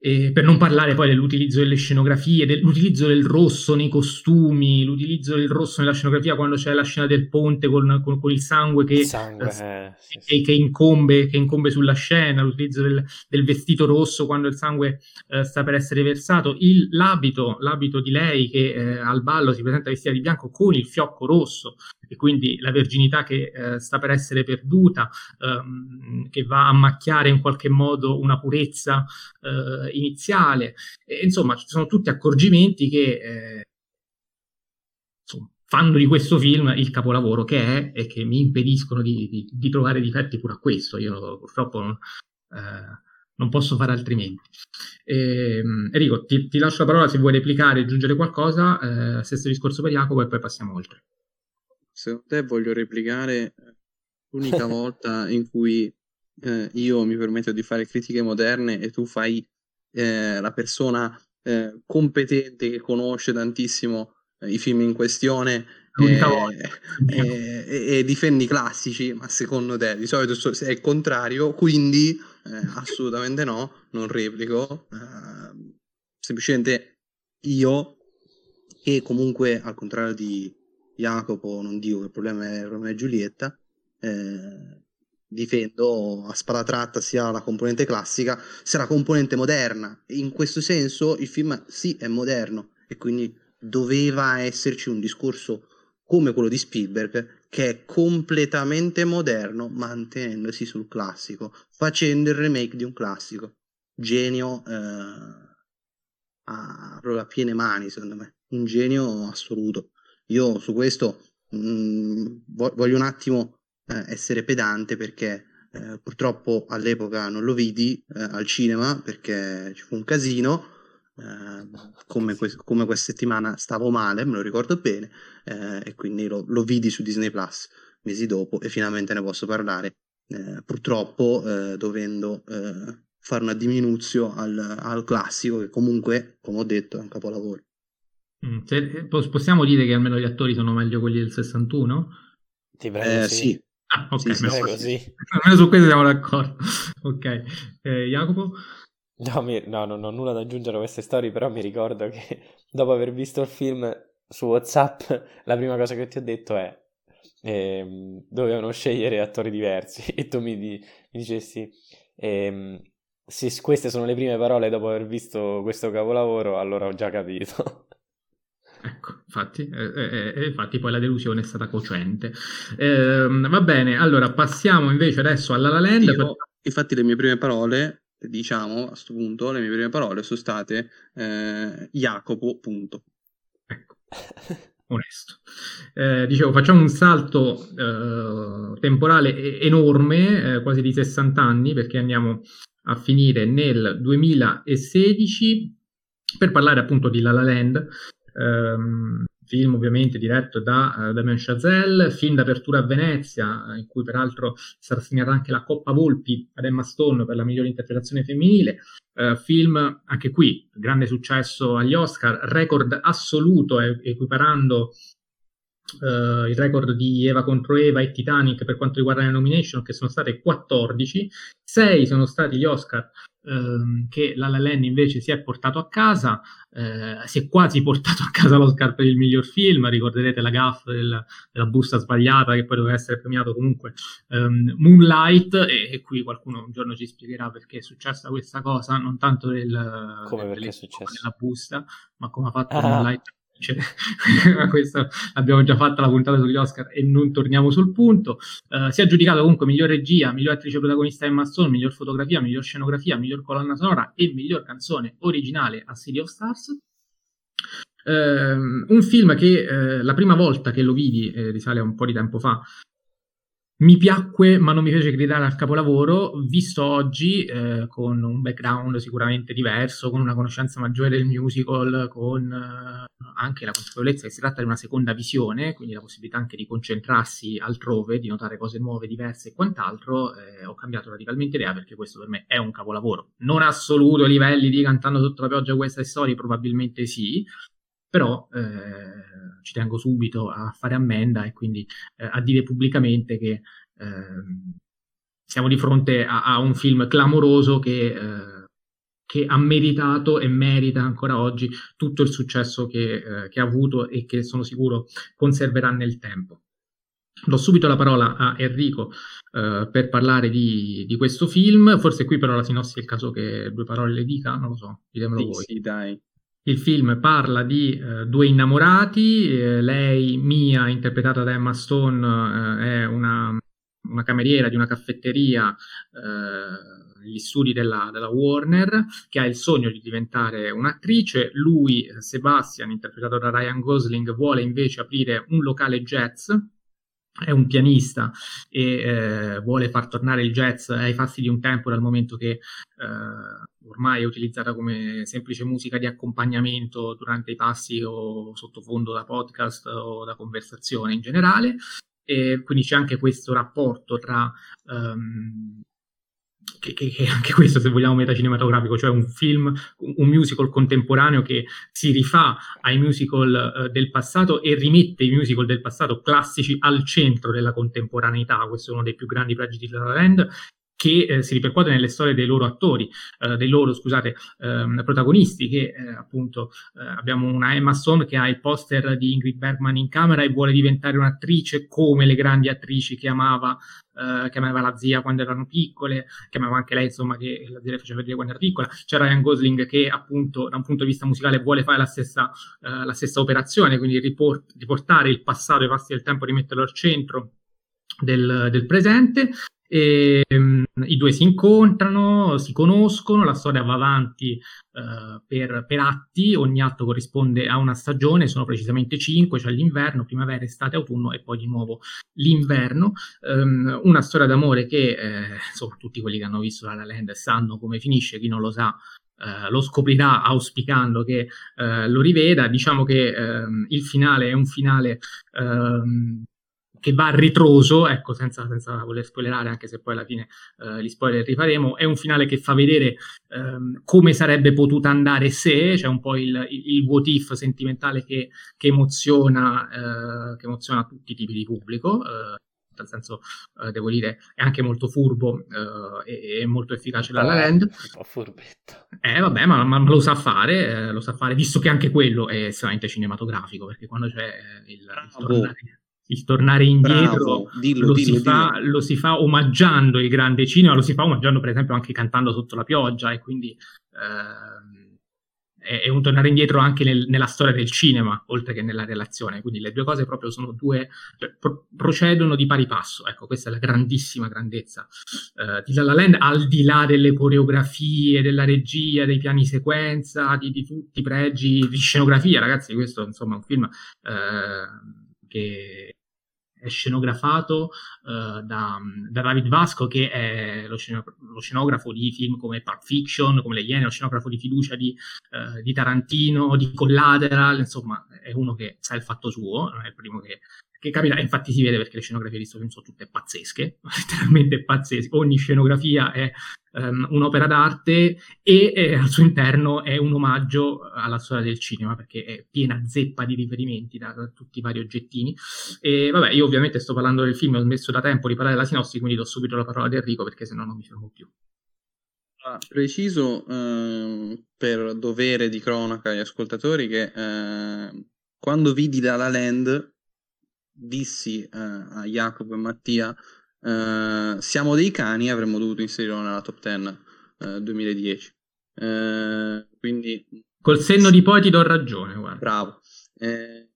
E per non parlare poi dell'utilizzo delle scenografie, dell'utilizzo del rosso nei costumi, l'utilizzo del rosso nella scenografia quando c'è la scena del ponte con, con, con il sangue, che, sangue eh, sì, sì. Che, incombe, che, incombe, sulla scena, l'utilizzo del, del vestito rosso quando il sangue eh, sta per essere versato, il, l'abito, l'abito di lei che eh, al ballo si presenta vestita di bianco con il fiocco rosso, e quindi la verginità che eh, sta per essere perduta, ehm, che va a macchiare in qualche modo una purezza eh, iniziale. E, insomma, ci sono tutti accorgimenti che eh, insomma, fanno di questo film il capolavoro che è e che mi impediscono di, di, di trovare difetti pure a questo. Io purtroppo non, eh, non posso fare altrimenti. Eh, Enrico, ti, ti, lascio la parola se vuoi replicare, aggiungere qualcosa, eh, stesso discorso per Jacopo e poi passiamo oltre secondo te voglio replicare l'unica volta in cui eh, io mi permetto di fare critiche moderne e tu fai eh, la persona eh, competente che conosce tantissimo eh, i film in questione e, e, e, difendi i classici, ma secondo te di solito è il contrario, quindi eh, assolutamente no, non replico. Eh, semplicemente io, che comunque al contrario di Jacopo, non che il problema è Romeo e Giulietta, eh, difendo a spada tratta sia la componente classica sia la componente moderna. In questo senso il film sì è moderno e quindi doveva esserci un discorso come quello di Spielberg che è completamente moderno mantenendosi sul classico, facendo il remake di un classico. Genio eh, a, proprio a piene mani, secondo me. Un genio assoluto. Io su questo mh, mm, voglio un attimo eh, essere pedante perché eh, purtroppo all'epoca non lo vidi eh, al cinema perché ci fu un casino. Eh, come, que- come, questa settimana stavo male, me lo ricordo bene, eh, e quindi lo, lo, vidi su Disney Plus mesi dopo e finalmente ne posso parlare. Eh, purtroppo dovendo fare una diminuzione al, al, classico, che comunque, come ho detto, è un capolavoro. Mm, se, possiamo dire che almeno gli attori sono meglio quelli del 61? Ti prego, sì. sì. Ah, ok, sì, sì, così. Almeno su questo siamo d'accordo. ok, eh, Jacopo? No, mi, no, non ho nulla da aggiungere a queste storie, però mi ricordo che dopo aver visto il film su WhatsApp, la prima cosa che ti ho detto è ehm, dovevano scegliere attori diversi e tu mi, di, mi dicessi ehm, se queste sono le prime parole dopo aver visto questo capolavoro, allora ho già capito. Ecco, infatti, eh, eh, infatti poi la delusione è stata cocente. Eh, va bene, allora passiamo invece adesso alla La Land. Io, per... Infatti le mie prime parole, diciamo a questo punto, le mie prime parole sono state eh, Jacopo, punto. Ecco, onesto. Eh, dicevo, facciamo un salto eh, temporale enorme, quasi di 60 anni, perché andiamo a finire nel 2016 per parlare appunto di La La Land, ehm, film ovviamente diretto da uh, Damien Chazelle, film d'apertura a Venezia, in cui peraltro sarà assegnata anche la Coppa Volpi ad Emma Stone per la migliore interpretazione femminile, uh, film anche qui, grande successo agli Oscar, record assoluto, eh, equiparando Uh, il record di Eva contro Eva e Titanic per quanto riguarda le nomination, che sono state 14, 6 sono stati gli Oscar ehm, che La La Land invece si è portato a casa, eh, si è quasi portato a casa l'Oscar per il miglior film, ricorderete la gaffa del, della busta sbagliata che poi doveva essere premiato comunque ehm, Moonlight e, e, qui qualcuno un giorno ci spiegherà perché è successa questa cosa, non tanto del, come del, perché è successo? della busta, ma come ha fatto ah. Moonlight cioè, questo abbiamo già fatto la puntata sugli Oscar e non torniamo sul punto. Uh, si è aggiudicato comunque miglior regia, miglior attrice protagonista Emma Stone, miglior fotografia, miglior scenografia, miglior colonna sonora e miglior canzone originale a City of Stars. Uh, un film che uh, la prima volta che lo vidi, eh, risale a un po' di tempo fa, mi piacque, ma non mi fece gridare al capolavoro, visto oggi eh, con un background sicuramente diverso, con una conoscenza maggiore del musical, con eh, anche la consapevolezza che si tratta di una seconda visione, quindi la possibilità anche di concentrarsi altrove, di notare cose nuove, diverse e quant'altro, eh, ho cambiato radicalmente idea perché questo per me è un capolavoro. Non assoluto a livelli di cantando sotto la pioggia questa storia, probabilmente sì, però eh, ci tengo subito a fare ammenda e quindi eh, a dire pubblicamente che eh, siamo di fronte a, a, un film clamoroso che, eh, che, ha meritato e merita ancora oggi tutto il successo che, eh, che ha avuto e che sono sicuro conserverà nel tempo. Do subito la parola a Enrico uh, per parlare di, di, questo film. Forse qui però la sinossi è il caso che due parole le dica, non lo so, ditemelo sì, voi. Sì, dai. Il film parla di eh, due innamorati, eh, lei, Mia, interpretata da Emma Stone, eh, è una, una, cameriera di una caffetteria eh, negli studi della, della, Warner, che ha il sogno di diventare un'attrice. Lui, Sebastian, interpretato da Ryan Gosling, vuole invece aprire un locale jazz è un pianista e eh, vuole far tornare il jazz ai fasti di un tempo dal momento che eh, ormai è utilizzata come semplice musica di accompagnamento durante i passi o sottofondo da podcast o da conversazione in generale. E quindi c'è anche questo rapporto tra um, che, che, che, anche questo, se vogliamo, metacinematografico, cioè un film, un musical contemporaneo che si rifà ai musical uh, del passato e rimette i musical del passato classici al centro della contemporaneità. Questo è uno dei più grandi pregi di La Land che eh, si ripercuote nelle storie dei loro attori, eh, dei loro, scusate, ehm, protagonisti, che eh, appunto eh, abbiamo una Emma Stone che ha il poster di Ingrid Bergman in camera e vuole diventare un'attrice come le grandi attrici che amava, eh, che amava la zia quando erano piccole, che amava anche lei, insomma, che la zia le faceva vedere quando era piccola. C'è Ryan Gosling che appunto da un punto di vista musicale vuole fare la stessa, eh, la stessa operazione, quindi riport- riportare il passato, i passi del tempo, rimetterlo al centro del, del presente. E, um, I due si incontrano, si conoscono, la storia va avanti uh, per, per, atti, ogni atto corrisponde a una stagione, sono precisamente cinque, cioè l'inverno, primavera, estate, autunno e poi di nuovo l'inverno. Um, una storia d'amore che eh, insomma tutti quelli che hanno visto La La Land sanno come finisce, chi non lo sa Uh, lo scoprirà auspicando che uh, lo riveda. Diciamo che uh, il finale è un finale uh, che va a ritroso, ecco, senza, senza, voler spoilerare, anche se poi alla fine eh, gli spoiler rifaremo, è un finale che fa vedere ehm, come sarebbe potuta andare se, c'è un po' il, il, what if sentimentale che, che emoziona, eh, che emoziona tutti i tipi di pubblico. Eh, nel senso, eh, devo dire, è anche molto furbo eh, e, molto efficace la La Land. Un po' furbetto. Eh, vabbè, ma, ma, lo sa fare, eh, lo sa fare, visto che anche quello è estremamente cinematografico, perché quando c'è il, il tornare il tornare indietro Bravo, dillo, lo, dillo, si fa, lo, si fa, omaggiando il grande cinema, lo si fa omaggiando per esempio anche cantando sotto la pioggia e quindi eh, è, è, un tornare indietro anche nel, nella storia del cinema oltre che nella relazione, quindi le due cose proprio sono due, cioè, pro, procedono di pari passo, ecco questa è la grandissima grandezza. Eh, di La La Land al di là delle coreografie, della regia, dei piani sequenza, di, di tutti i pregi di scenografia, ragazzi questo insomma è un film eh, che è scenografato uh, da, da, David Vasco, che è lo, sceno, lo, scenografo di film come Pulp Fiction, come Le Iene, lo scenografo di fiducia di, uh, di, Tarantino, di Collateral, insomma, è uno che sa il fatto suo, non è il primo che, che capita, infatti si vede perché le scenografie di questo film sono tutte pazzesche, letteralmente pazzesche, ogni scenografia è um, un'opera d'arte e eh, al suo interno è un omaggio alla storia del cinema perché è piena zeppa di riferimenti da, da, tutti i vari oggettini. E vabbè, io ovviamente sto parlando del film, ho smesso da tempo di parlare della sinossi, quindi do subito la parola ad Enrico perché sennò non mi fermo più. Ah, preciso eh, per dovere di cronaca agli ascoltatori che eh, quando vidi La La Land dissi eh, a Jacopo e Mattia Uh, siamo dei cani avremmo dovuto inserirlo nella top 10 uh, 2010. Uh, quindi col senno di poi ti do ragione, guarda. Bravo. Eh,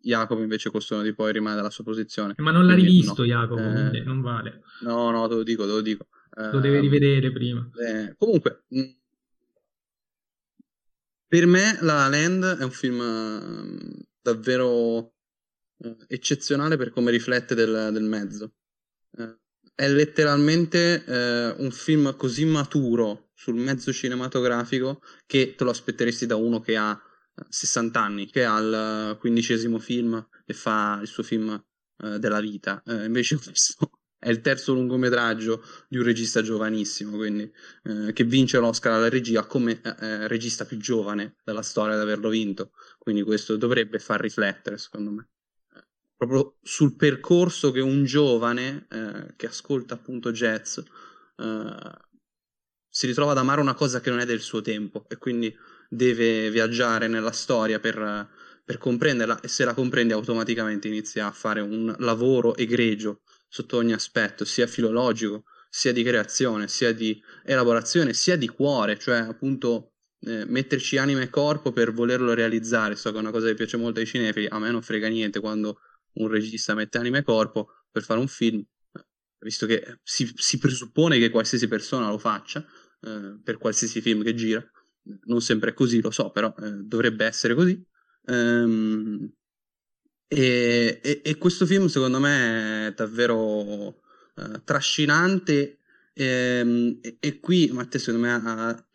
Jacopo invece col senno di poi rimane dalla sua posizione. Ma non l'ha rivisto no. Jacopo, eh, non vale. No, no, te lo dico, te lo dico. Lo deve ehm, rivedere prima. Eh, comunque, mm, per me La Land è un film uh, davvero uh, eccezionale per come riflette del, del mezzo. Eh, è letteralmente eh, un film così maturo sul mezzo cinematografico che te lo aspetteresti da uno che ha 60 eh, anni, che ha il quindicesimo film e fa il suo film eh, della vita. Eh, invece questo è il terzo lungometraggio di un regista giovanissimo, quindi eh, che vince l'Oscar alla regia come regista più giovane della storia di averlo vinto. Quindi questo dovrebbe far riflettere, secondo me proprio sul percorso che un giovane eh, che ascolta appunto jazz eh, si ritrova ad amare una cosa che non è del suo tempo e quindi deve viaggiare nella storia per, per comprenderla e se la comprende automaticamente inizia a fare un lavoro egregio sotto ogni aspetto, sia filologico, sia di creazione, sia di elaborazione, sia di cuore, cioè appunto eh, metterci anima e corpo per volerlo realizzare. So che è una cosa che piace molto ai cinefili, a me non frega niente quando un regista mette anima e corpo per fare un film, visto che si, si presuppone che qualsiasi persona lo faccia eh, per qualsiasi film che gira. Non sempre è così, lo so, però eh, dovrebbe essere così. Ehm, e, e, e, questo film, secondo me, è davvero eh, trascinante. Ehm, e, e, qui Matteo, secondo me, ha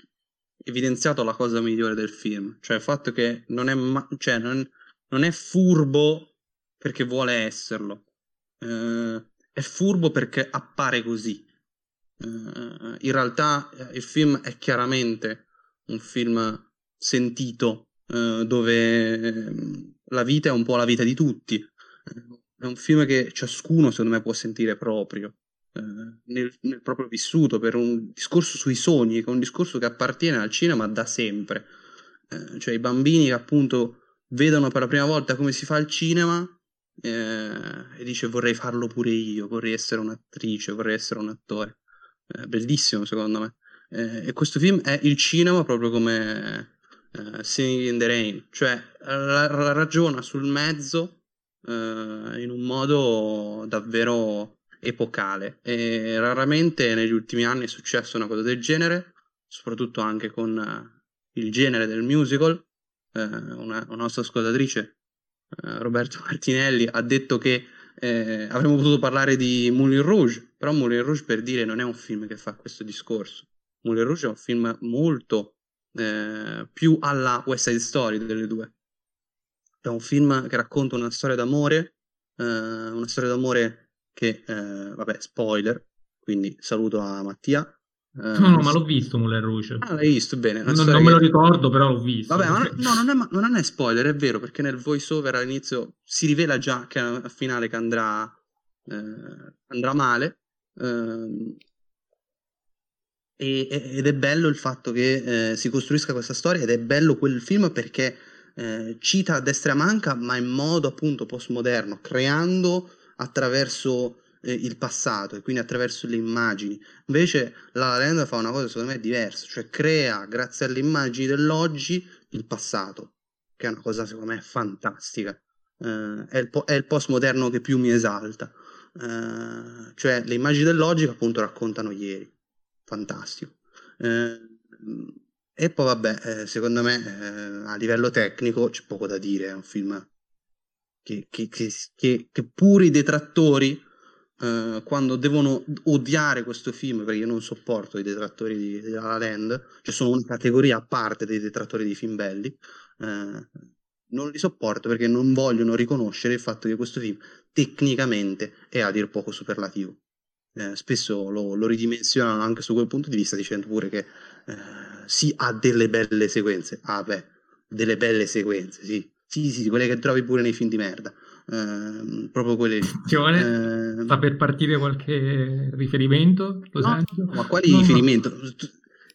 evidenziato la cosa migliore del film, cioè il fatto che non è, ma- cioè, non, non è furbo perché vuole esserlo. Eh, è furbo perché appare così. Uh, in realtà uh, il film è chiaramente un film sentito, uh, dove ehm, la vita è un po' la vita di tutti. È un film che ciascuno, secondo me, può sentire proprio. Nel, nel, proprio vissuto per un discorso sui sogni, che è un discorso che appartiene al cinema da sempre. cioè i bambini che appunto vedono per la prima volta come si fa il cinema eh, e dice vorrei farlo pure io, vorrei essere un'attrice, vorrei essere un attore. Eh, bellissimo secondo me. Eh, e questo film è il cinema proprio come eh, Singing in the Rain, cioè la, la ragiona sul mezzo eh, in un modo davvero epocale e raramente negli ultimi anni è successo una cosa del genere, soprattutto anche con eh, il genere del musical una, una, nostra ascoltatrice, Roberto Martinelli, ha detto che eh, avremmo potuto parlare di Moulin Rouge, però Moulin Rouge per dire non è un film che fa questo discorso. Moulin Rouge è un film molto eh, più alla West Side Story delle due. È un film che racconta una storia d'amore, eh, una storia d'amore che, eh, vabbè, spoiler, quindi saluto a Mattia, no, no, ma l'ho visto Moulin Rouge. Ah, l'hai visto bene. Non, non me lo ricordo, però l'ho visto. Vabbè, ma no, non è, non è spoiler, è vero, perché nel voice over all'inizio si rivela già che al finale che andrà, eh, andrà male. Eh, ed è bello il fatto che eh, si costruisca questa storia ed è bello quel film perché eh, cita a destra manca, ma in modo appunto postmoderno, creando attraverso eh, il passato e quindi attraverso le immagini. Invece La La Land fa una cosa secondo me diversa, cioè crea grazie alle immagini dell'oggi il passato, che è una cosa secondo me fantastica. Eh, è, il po- è il postmoderno che più mi esalta. Eh, cioè le immagini dell'oggi che appunto raccontano ieri. Fantastico. Eh, e poi vabbè, eh, secondo me eh, a livello tecnico c'è poco da dire, è un film che, che, che, che pure i detrattori Uh, quando devono odiare questo film, perché io non sopporto i detrattori di, di La La Land, cioè sono una categoria a parte dei detrattori di film belli, uh, non li sopporto perché non vogliono riconoscere il fatto che questo film tecnicamente è a dir poco superlativo. Uh, spesso lo, lo, ridimensionano anche su quel punto di vista dicendo pure che sì ha delle belle sequenze, ah beh, delle belle sequenze, sì, sì, sì, quelle che trovi pure nei film di merda eh, proprio quelli eh, sta per partire qualche riferimento? No, ma quali no, riferimento? No.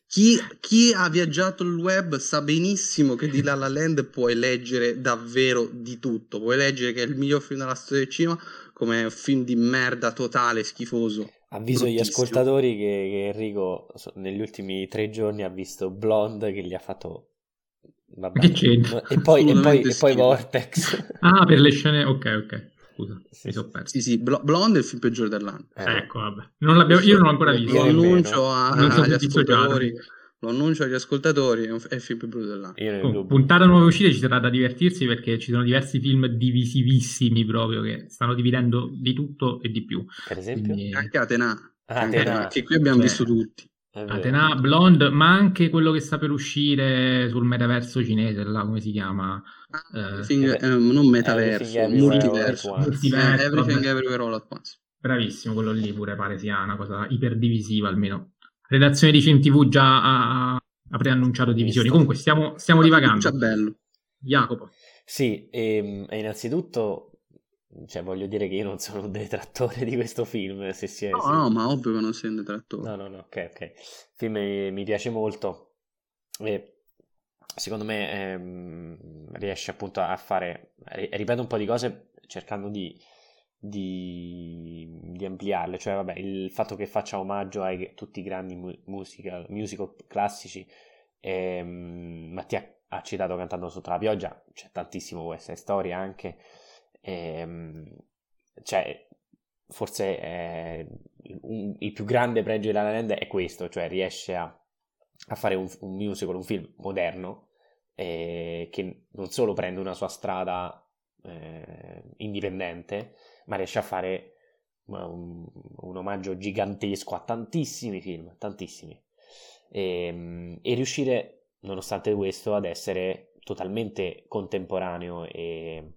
Chi, chi, ha viaggiato il web sa benissimo che di La La Land puoi leggere davvero di tutto. Puoi leggere che è il miglior film della storia del cinema, come un film di merda totale, schifoso. Avviso gli ascoltatori che, che Enrico negli ultimi tre giorni ha visto Blonde che gli ha fatto Vabbè. Che c'entra? E poi, e poi, e poi Vortex. ah, per le scene... Ok, ok. Scusa, sì. mi sono perso. Sì, sì, Blonde è il film peggiore dell'anno. Eh. Ecco, vabbè. Non io non l'ho ancora visto. Lo annuncio a, agli ascoltatori. Lo annuncio agli ascoltatori, è il film più brutto dell'anno. Oh, puntata nuova uscita ci sarà da divertirsi perché ci sono diversi film divisivissimi proprio che stanno dividendo di tutto e di più. Per esempio? Quindi... Anche Atena. Ah, Atena. Che qui abbiamo cioè... visto tutti. Atena, Blonde, ma anche quello che sta per uscire sul metaverso cinese, là, come si chiama? Ah, eh, eh, non metaverso, multiverso. multiverso. Everything Everywhere All At Once. Bravissimo, quello lì pure pare sia una cosa iperdivisiva almeno. Redazione di CNTV già ha, ha preannunciato divisioni. Comunque stiamo, stiamo divagando. Già bello. Jacopo. Sì, e, ehm, e innanzitutto cioè, voglio dire che io non sono un detrattore di questo film. Se si è, no, se... no, ma ovvio che non sei un detrattore. No, no, no, ok, ok. Il film mi, mi piace molto e secondo me ehm, riesce appunto a fare, ripeto un po' di cose cercando di, di, di, ampliarle. Cioè, vabbè, il fatto che faccia omaggio a tutti i grandi musical, musical classici. Ehm, Mattia ha citato Cantando sotto la pioggia, c'è tantissimo questa storia anche. Ehm, cioè, forse eh, un, il più grande pregio di La La Land è questo, cioè riesce a, a fare un, un, musical, un film moderno eh, che non solo prende una sua strada eh, indipendente, ma riesce a fare un, un, omaggio gigantesco a tantissimi film, tantissimi. E, ehm, e riuscire, nonostante questo, ad essere totalmente contemporaneo e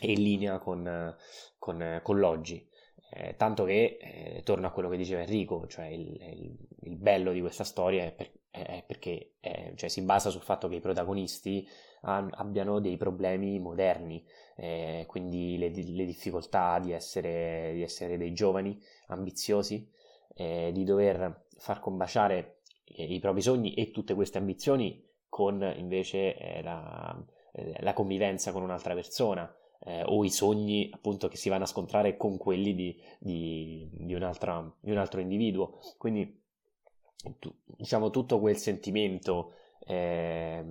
e in linea con, con, con l'oggi. Eh, tanto che, eh, torno a quello che diceva Enrico, cioè il, il, il bello di questa storia è, per, è perché è, cioè, si basa sul fatto che i protagonisti han, abbiano dei problemi moderni, eh, quindi le, le difficoltà di essere, di essere, dei giovani ambiziosi, eh, di dover far combaciare i propri sogni e tutte queste ambizioni con invece eh, la, eh, la, convivenza con un'altra persona eh, o i sogni appunto che si vanno a scontrare con quelli di, di, di, un, altro individuo. Quindi tu, diciamo tutto quel sentimento eh,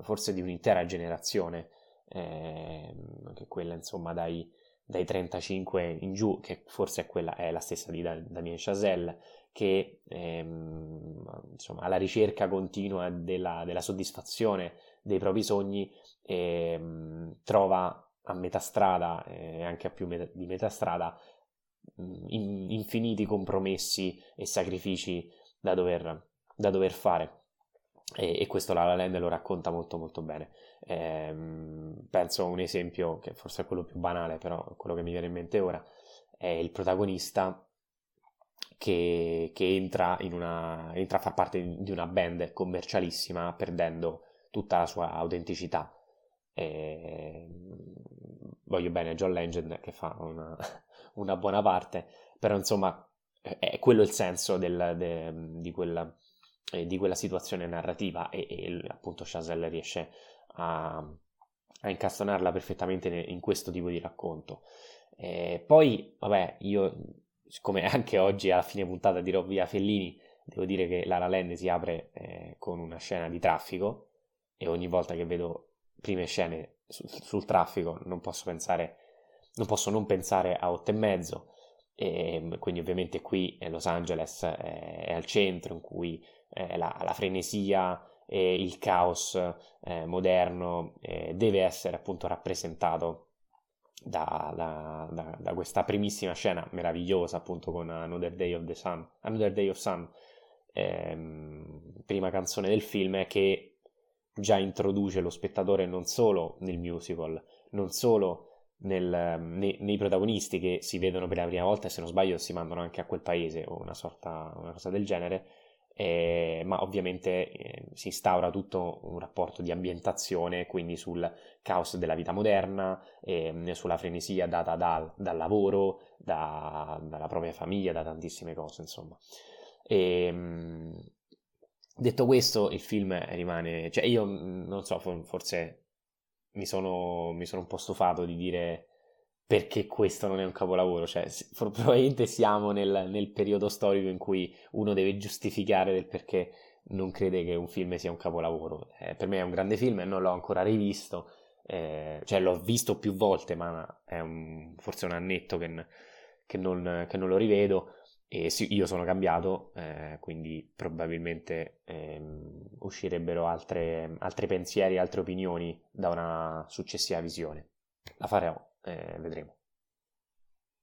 forse di un'intera generazione, eh, che quella insomma dai, dai 35 in giù, che forse è, quella, è la stessa di Damien Chazelle, che ehm, insomma, alla ricerca continua della, della, soddisfazione dei propri sogni ehm, trova a metà strada e anche a più di metà strada in, infiniti compromessi e sacrifici da dover, da dover fare. E, e, questo La La Land lo racconta molto molto bene. Ehm, penso a un esempio che forse è quello più banale però quello che mi viene in mente ora è il protagonista che, che entra, una, entra a far parte di una band commercialissima perdendo tutta la sua autenticità e voglio bene John Legend che fa una, una, buona parte, però insomma è quello il senso del, de, di, quella, eh, di, quella, situazione narrativa e, e appunto Chazelle riesce a, a, incastonarla perfettamente in questo tipo di racconto. E poi, vabbè, io, come anche oggi alla fine puntata dirò via Fellini, devo dire che la La Land si apre eh, con una scena di traffico e ogni volta che vedo prime scene sul, sul traffico non posso pensare, non posso non pensare a otto e mezzo. E quindi ovviamente qui Los Angeles è, è al centro in cui eh, la, la, frenesia e il caos eh, moderno eh, deve essere appunto rappresentato da, da, da, da, questa primissima scena meravigliosa appunto con Another Day of the Sun, Another Day of Sun, ehm, prima canzone del film che già introduce lo spettatore non solo nel musical, non solo nel, nei, nei, protagonisti che si vedono per la prima volta e se non sbaglio si mandano anche a quel paese o una sorta, una cosa del genere, eh, ma ovviamente eh, si instaura tutto un rapporto di ambientazione, quindi sul caos della vita moderna, eh, sulla frenesia data dal, dal lavoro, da, dalla propria famiglia, da tantissime cose, insomma. E, ehm, Detto questo, il film rimane, cioè io mm, non so, forse mi sono, mi sono un po' stufato di dire perché questo non è un capolavoro, cioè probabilmente siamo nel, nel, periodo storico in cui uno deve giustificare del perché non crede che un film sia un capolavoro. Eh, per me è un grande film e non l'ho ancora rivisto, eh, cioè l'ho visto più volte, ma è un, forse un annetto che, che, non, che non lo rivedo e sì, io sono cambiato, eh, quindi probabilmente ehm, uscirebbero altre, altri pensieri, altre opinioni da una successiva visione. La farò, eh, vedremo.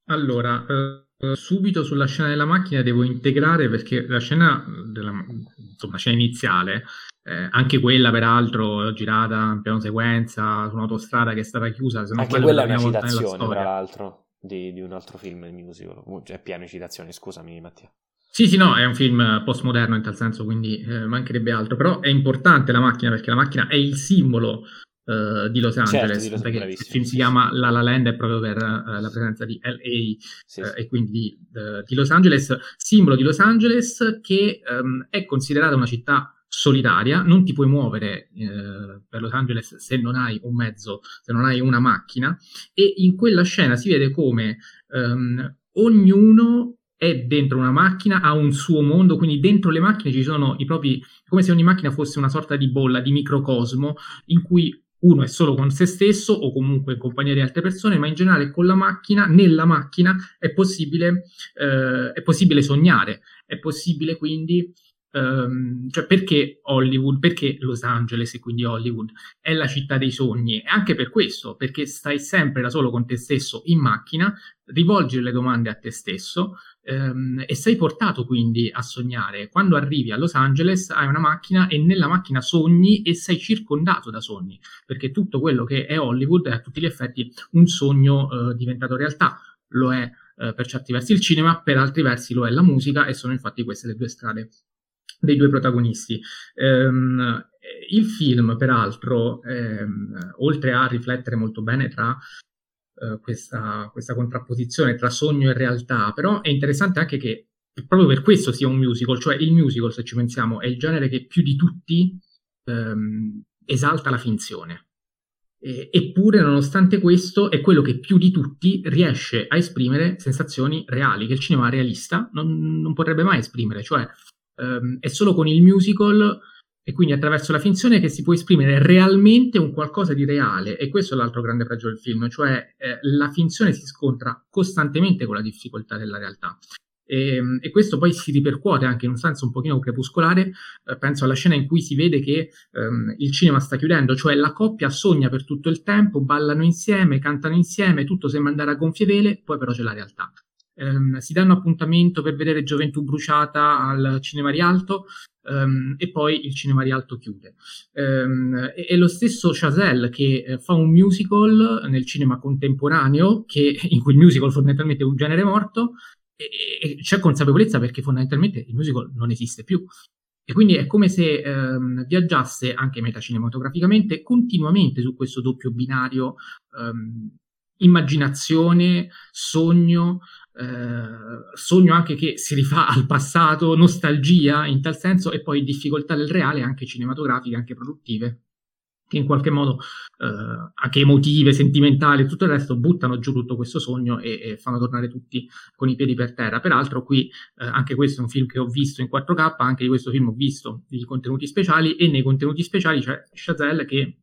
Allora, eh, subito sulla scena della macchina devo integrare perché la scena, della, insomma, scena iniziale, eh, anche quella peraltro girata in piano sequenza su un'autostrada che è stata chiusa. Se non anche quella è una citazione, tra l'altro di, di un altro film musical, cioè pieno di citazioni, scusami Mattia. Sì, sì, no, è un film postmoderno in tal senso, quindi eh, mancherebbe altro, però è importante la macchina perché la macchina è il simbolo uh, di Los certo, Angeles, certo, perché il film si chiama La La Land è proprio per uh, la presenza di LA sì, sì. e quindi di, di, Los Angeles, simbolo di Los Angeles che um, è considerata una città solitaria, non ti puoi muovere eh, per Los Angeles se non hai un mezzo, se non hai una macchina e in quella scena si vede come ehm, ognuno è dentro una macchina, ha un suo mondo, quindi dentro le macchine ci sono i propri, come se ogni macchina fosse una sorta di bolla, di microcosmo, in cui uno è solo con se stesso o comunque in compagnia di altre persone, ma in generale con la macchina, nella macchina è possibile, eh, è possibile sognare, è possibile quindi Um, cioè perché Hollywood, perché Los Angeles e quindi Hollywood è la città dei sogni e anche per questo, perché stai sempre da solo con te stesso in macchina, rivolgi le domande a te stesso um, e sei portato quindi a sognare. Quando arrivi a Los Angeles hai una macchina e nella macchina sogni e sei circondato da sogni, perché tutto quello che è Hollywood è a tutti gli effetti un sogno uh, diventato realtà. Lo è eh, per certi versi il cinema, per altri versi lo è la musica e sono infatti queste le due strade dei due protagonisti. Um, il film, peraltro, ehm, oltre a riflettere molto bene tra eh, questa, questa, contrapposizione tra sogno e realtà, però è interessante anche che proprio per questo sia un musical, cioè il musical, se ci pensiamo, è il genere che più di tutti ehm, esalta la finzione. E, eppure, nonostante questo, è quello che più di tutti riesce a esprimere sensazioni reali, che il cinema realista non, non potrebbe mai esprimere, cioè ehm, è solo con il musical e quindi attraverso la finzione che si può esprimere realmente un qualcosa di reale e questo è l'altro grande pregio del film, cioè eh, la finzione si scontra costantemente con la difficoltà della realtà. E, ehm, e, questo poi si ripercuote anche in un senso un pochino crepuscolare, eh, penso alla scena in cui si vede che ehm, il cinema sta chiudendo, cioè la coppia sogna per tutto il tempo, ballano insieme, cantano insieme, tutto sembra andare a gonfie vele, poi però c'è la realtà. Um, si danno appuntamento per vedere Gioventù bruciata al Cinema Rialto um, e poi il Cinema Rialto chiude. Um, è, è, lo stesso Chazelle che eh, fa un musical nel cinema contemporaneo, che, in cui il musical fondamentalmente è un genere morto, e, e c'è consapevolezza perché fondamentalmente il musical non esiste più. E quindi è come se ehm, viaggiasse anche metacinematograficamente continuamente su questo doppio binario ehm, immaginazione, sogno, eh, sogno anche che si rifà al passato, nostalgia in tal senso e poi difficoltà del reale anche cinematografiche, anche produttive che in qualche modo eh, anche emotive, sentimentali e tutto il resto buttano giù tutto questo sogno e, e, fanno tornare tutti con i piedi per terra. Peraltro qui eh, anche questo è un film che ho visto in 4K, anche di questo film ho visto i contenuti speciali e nei contenuti speciali c'è Chazelle che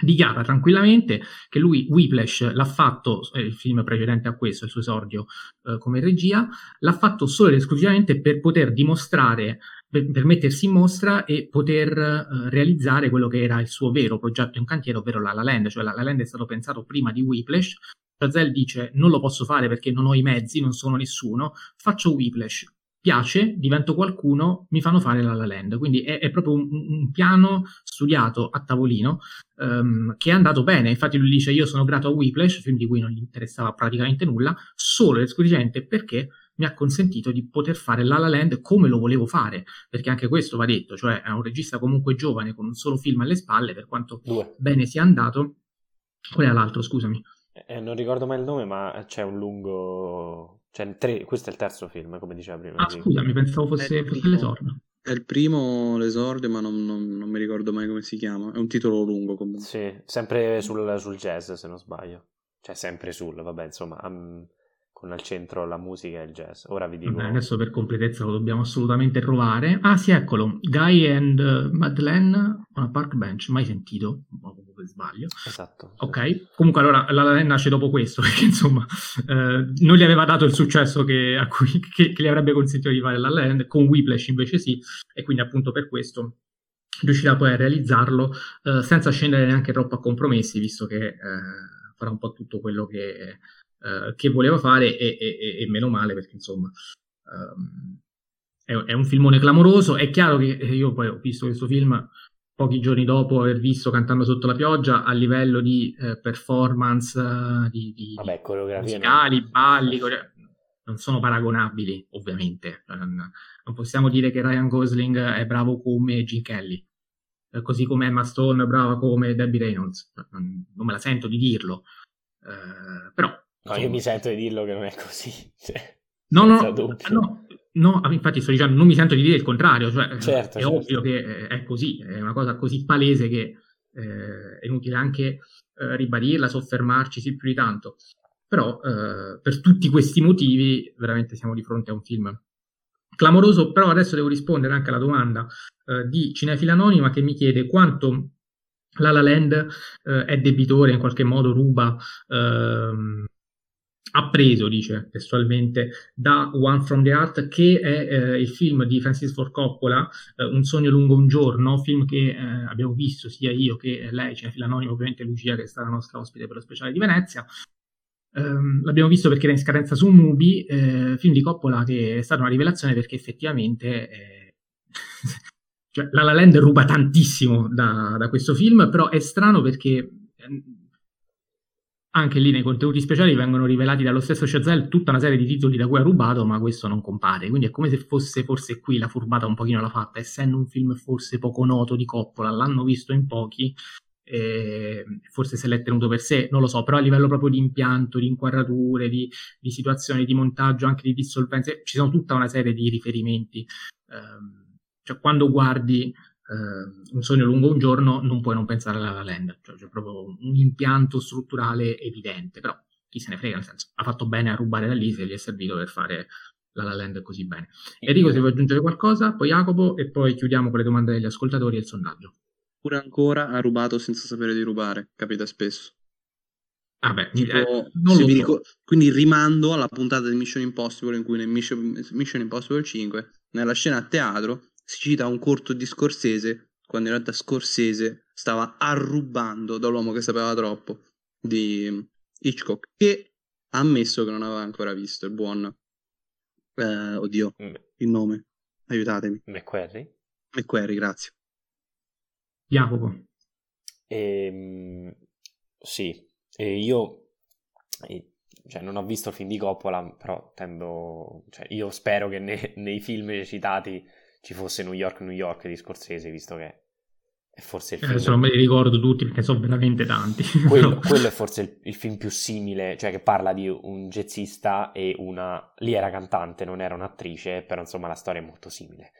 dichiara tranquillamente che lui Whiplash l'ha fatto, eh, il film precedente a questo, il suo esordio eh, come regia, l'ha fatto solo ed esclusivamente per poter dimostrare, per, per mettersi in mostra e poter eh, realizzare quello che era il suo vero progetto in cantiere, ovvero La La Land, cioè La La Land è stato pensato prima di Whiplash, Chazelle dice non lo posso fare perché non ho i mezzi, non sono nessuno, faccio Whiplash, piace, divento qualcuno, mi fanno fare la La Land. Quindi è, è proprio un, un, piano studiato a tavolino um, che è andato bene. Infatti lui dice io sono grato a Whiplash, film di cui non gli interessava praticamente nulla, solo ed esclusivamente perché mi ha consentito di poter fare La La Land come lo volevo fare, perché anche questo va detto, cioè è un regista comunque giovane con un solo film alle spalle, per quanto Due. bene sia andato. Qual è l'altro, scusami? Eh, non ricordo mai il nome, ma c'è un lungo cioè, tre, questo è il terzo film, come diceva prima. Ah, scusa, mi pensavo fosse, fosse l'esordio. È il primo l'esordio, ma non, non, non, mi ricordo mai come si chiama. È un titolo lungo comunque. Sì, sempre sul, sul jazz, se non sbaglio. Cioè, sempre sul, vabbè, insomma, um, con al centro la musica e il jazz. Ora vi dico. Vabbè, adesso per completezza lo dobbiamo assolutamente trovare. Ah, sì, eccolo. Guy and uh, Madeleine on a park bench. Mai sentito? per sbaglio. Esatto. Ok, sì. comunque allora la Laden nasce dopo questo, perché insomma eh, non gli aveva dato il successo che, cui, che, che gli avrebbe consentito di fare la Land, con Whiplash invece sì, e quindi appunto per questo riuscirà poi a realizzarlo eh, senza scendere neanche troppo a compromessi, visto che eh, farà un po' tutto quello che, eh, che voleva fare e, e, e, meno male, perché insomma... Um, è, è un filmone clamoroso. È chiaro che io poi ho visto questo film pochi giorni dopo aver visto Cantando sotto la pioggia a livello di eh, performance, uh, di, di Vabbè, musicali, no. balli, core... non sono paragonabili ovviamente. Non, non, possiamo dire che Ryan Gosling è bravo come Gene Kelly, eh, così come Emma Stone è brava come Debbie Reynolds. Non, non me la sento di dirlo, eh, però... No, io mi sento di dirlo che non è così. Cioè, no, no, no, No, infatti sto dicendo, non mi sento di dire il contrario, cioè certo, è certo. ovvio che eh, è così, è una cosa così palese che eh, è inutile anche eh, ribadirla, soffermarci più di tanto. Però eh, per tutti questi motivi veramente siamo di fronte a un film clamoroso, però adesso devo rispondere anche alla domanda eh, di Cinefila Anonima che mi chiede quanto La La Land eh, è debitore, in qualche modo ruba ehm, appreso, dice testualmente, da One from the Heart, che è eh, il film di Francis Ford Coppola, eh, Un sogno lungo un giorno, film che eh, abbiamo visto sia io che lei, Cinefila Anonimo, ovviamente Lucia, che è stata la nostra ospite per lo speciale di Venezia. Um, l'abbiamo visto perché era in scadenza su Mubi, eh, film di Coppola che è stata una rivelazione perché effettivamente eh, cioè, La La Land ruba tantissimo da, da, questo film, però è strano perché anche lì nei contenuti speciali vengono rivelati dallo stesso Chazelle tutta una serie di titoli da cui ha rubato, ma questo non compare. Quindi è come se fosse forse qui la furbata un pochino l'ha fatta, essendo un film forse poco noto di Coppola, l'hanno visto in pochi, eh, forse se l'è tenuto per sé, non lo so, però a livello proprio di impianto, di inquadrature, di, di situazioni di montaggio, anche di dissolvenze, ci sono tutta una serie di riferimenti. Eh, cioè quando guardi eh, un sogno lungo un giorno non puoi non pensare alla La Land, cioè c'è proprio un impianto strutturale evidente, però chi se ne frega, nel senso, ha fatto bene a rubare da lì se gli è servito per fare la La Land così bene. Enrico, se vuoi aggiungere qualcosa, poi Jacopo e poi chiudiamo con le domande degli ascoltatori e il sondaggio. Pure ancora ha rubato senza sapere di rubare, capita spesso. Ah beh, tipo, eh, so. quindi rimando alla puntata di Mission Impossible in cui nel Mission, Mission Impossible 5 nella scena a teatro si cita un corto di Scorsese, quando in realtà Scorsese stava arrubando dall'uomo che sapeva troppo di Hitchcock, che ha ammesso che non aveva ancora visto il buon... Eh, oddio, mm. il nome, aiutatemi. McQuarrie? McQuarrie, grazie. Jacopo. Ehm, sì, e io e, cioè, non ho visto il film di Coppola, però tendo... Cioè, io spero che ne, nei film citati ci fosse New York, New York di Scorsese, visto che è forse il film... Adesso non me li ricordo tutti perché sono veramente tanti. Quello, quello è forse il, il, film più simile, cioè che parla di un jazzista e una... Lì era cantante, non era un'attrice, però insomma la storia è molto simile.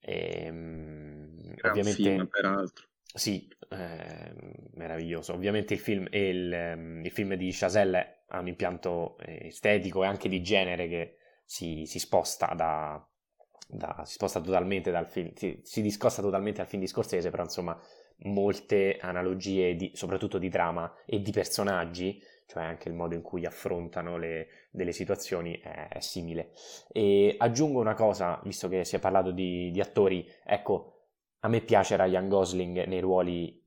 E, ehm, ovviamente... Film, peraltro. Sì, eh, meraviglioso. Ovviamente il film, il, ehm, il film di Chazelle ha un impianto estetico e anche di genere che si, si sposta da, da, si sposta totalmente dal film, si, si, discosta totalmente dal film di Scorsese, però insomma molte analogie, di, soprattutto di drama e di personaggi, cioè anche il modo in cui affrontano le, delle situazioni è, è, simile. E aggiungo una cosa, visto che si è parlato di, di attori, ecco, a me piace Ryan Gosling nei ruoli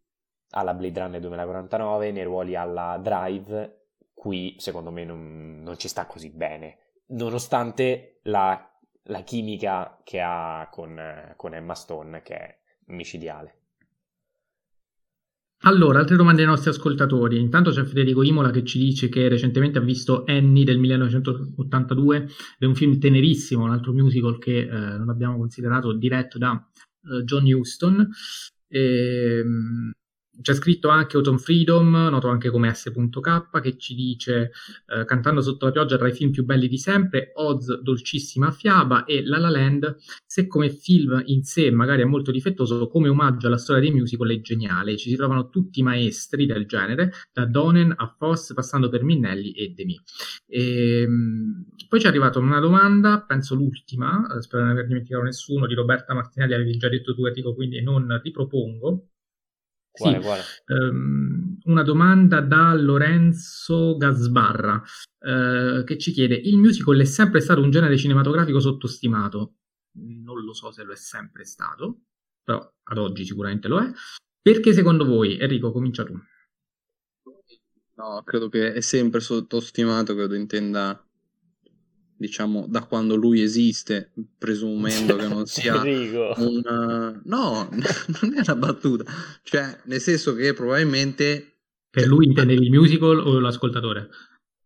alla Blade Runner 2049, nei ruoli alla Drive, qui secondo me non, non ci sta così bene, nonostante la la chimica che ha con, con Emma Stone, che è micidiale. Allora, altre domande ai nostri ascoltatori. Intanto c'è Federico Imola che ci dice che recentemente ha visto Annie del 1982, è un film tenerissimo, un altro musical che eh, non abbiamo considerato, diretto da eh, John Huston. E, ehm, c'è scritto anche Autumn Freedom, noto anche come S.K, che ci dice eh, Cantando sotto la pioggia tra i film più belli di sempre, Oz, dolcissima fiaba e La La Land, se come film in sé magari è molto difettoso, come omaggio alla storia dei musical è geniale. Ci si trovano tutti i maestri del genere, da Donen a Foss, passando per Minnelli e Demi. E, ehm, poi ci è arrivata una domanda, penso l'ultima, eh, spero di non aver dimenticato nessuno, di Roberta Martinelli, avevi già detto tu Enrico, quindi non ripropongo quale, sì, quale? Um, una domanda da Lorenzo Gasbarra uh, che ci chiede: Il musical è sempre stato un genere cinematografico sottostimato? Non lo so se lo è sempre stato, però ad oggi sicuramente lo è. Perché secondo voi, Enrico, comincia tu? No, credo che è sempre sottostimato, credo intenda diciamo, da quando lui esiste, presumendo che non sia un... No, non è una battuta. Cioè, nel senso che probabilmente... Per cioè, lui intende il musical o l'ascoltatore?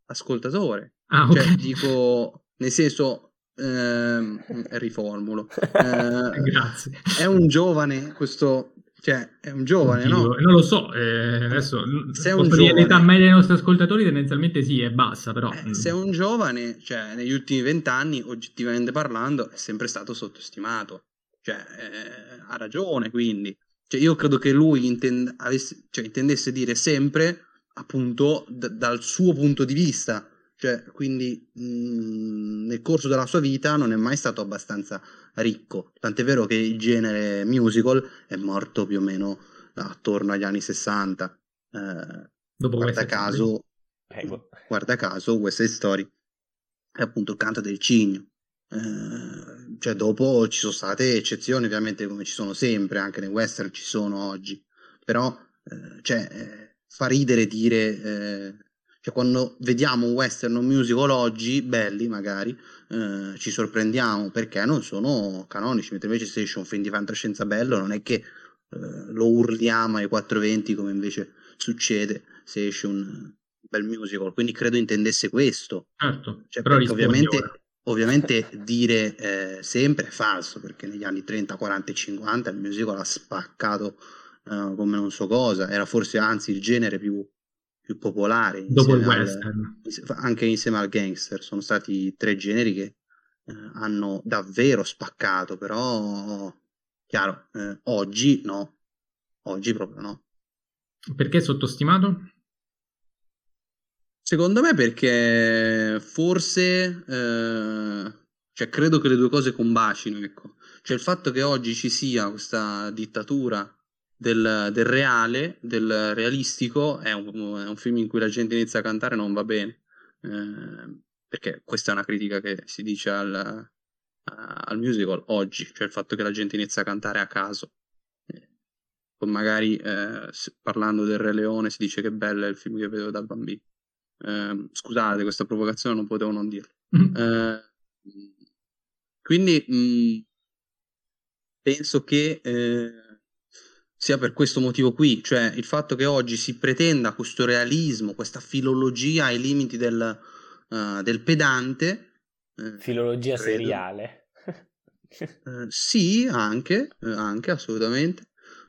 Ascoltatore. Ah, cioè, okay. dico, nel senso, ehm, riformulo. Eh, Grazie. È un giovane, questo cioè, è un giovane, Oddio, no? Non lo so, eh, adesso se è un giovane... l'età media dei nostri ascoltatori tendenzialmente sì, è bassa, però... Eh, se è un giovane, cioè, negli ultimi vent'anni, oggettivamente parlando, è sempre stato sottostimato. Cioè, eh, ha ragione, quindi. Cioè, io credo che lui intend- avesse, cioè, intendesse dire sempre, appunto, d- dal suo punto di vista. Cioè, quindi, mh, mm, nel corso della sua vita non è mai stato abbastanza ricco. Tant'è vero che il genere musical è morto più o meno attorno agli anni 60. Eh, Dopo guarda caso, guarda caso, West Side Story è appunto il canto del cigno. Eh, cioè, dopo ci sono state eccezioni, ovviamente, come ci sono sempre, anche nei western ci sono oggi. Però, eh, cioè, eh, fa ridere dire eh, cioè, quando vediamo un western o un musical oggi, belli magari, eh, ci sorprendiamo perché non sono canonici, mentre invece se esce un film di fantascienza bello non è che eh, lo urliamo ai 420 come invece succede se esce un, bel musical, quindi credo intendesse questo. Certo, cioè, perché ovviamente, ovviamente dire eh, sempre è falso, perché negli anni 30, 40 e 50 il musical ha spaccato uh, come non so cosa, era forse anzi il genere più, più popolare. Dopo il western. Al, anche insieme al gangster, sono stati tre generi che eh, hanno davvero spaccato, però chiaro, eh, oggi no, oggi proprio no. Perché sottostimato? Secondo me perché forse, eh, cioè credo che le due cose combacino, ecco. Cioè il fatto che oggi ci sia questa dittatura del, del reale, del realistico, è un, è un, film in cui la gente inizia a cantare non va bene. Eh, perché questa è una critica che si dice al, al musical oggi, cioè il fatto che la gente inizia a cantare a caso. Poi magari eh, parlando del Re Leone si dice che bello è il film che vedo da bambino. Eh, scusate, questa provocazione non potevo non dirlo. Mm. Eh, quindi mh, mm, penso che eh, sia per questo motivo qui, cioè il fatto che oggi si pretenda questo realismo, questa filologia ai limiti del, uh, del pedante. Uh, filologia credo. seriale. uh, sì, anche, anche assolutamente.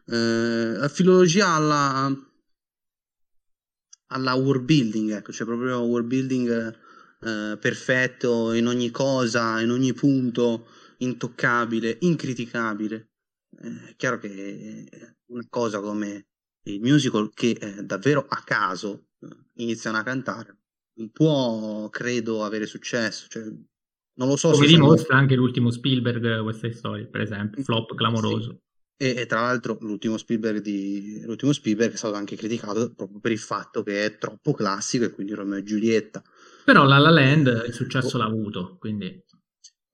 la filologia alla, alla world building, ecco, cioè proprio world building perfetto in ogni cosa, in ogni punto, intoccabile, incriticabile. È chiaro che una cosa come il musical che eh, davvero a caso iniziano a cantare non può, credo, avere successo. Cioè, non lo so Come se dimostra sono... anche l'ultimo Spielberg questa storia, per esempio, flop clamoroso. Sì. E, e, tra l'altro l'ultimo Spielberg, di, l'ultimo Spielberg è stato anche criticato proprio per il fatto che è troppo classico e quindi Romeo e Giulietta. Però La La Land il successo l'ha avuto, quindi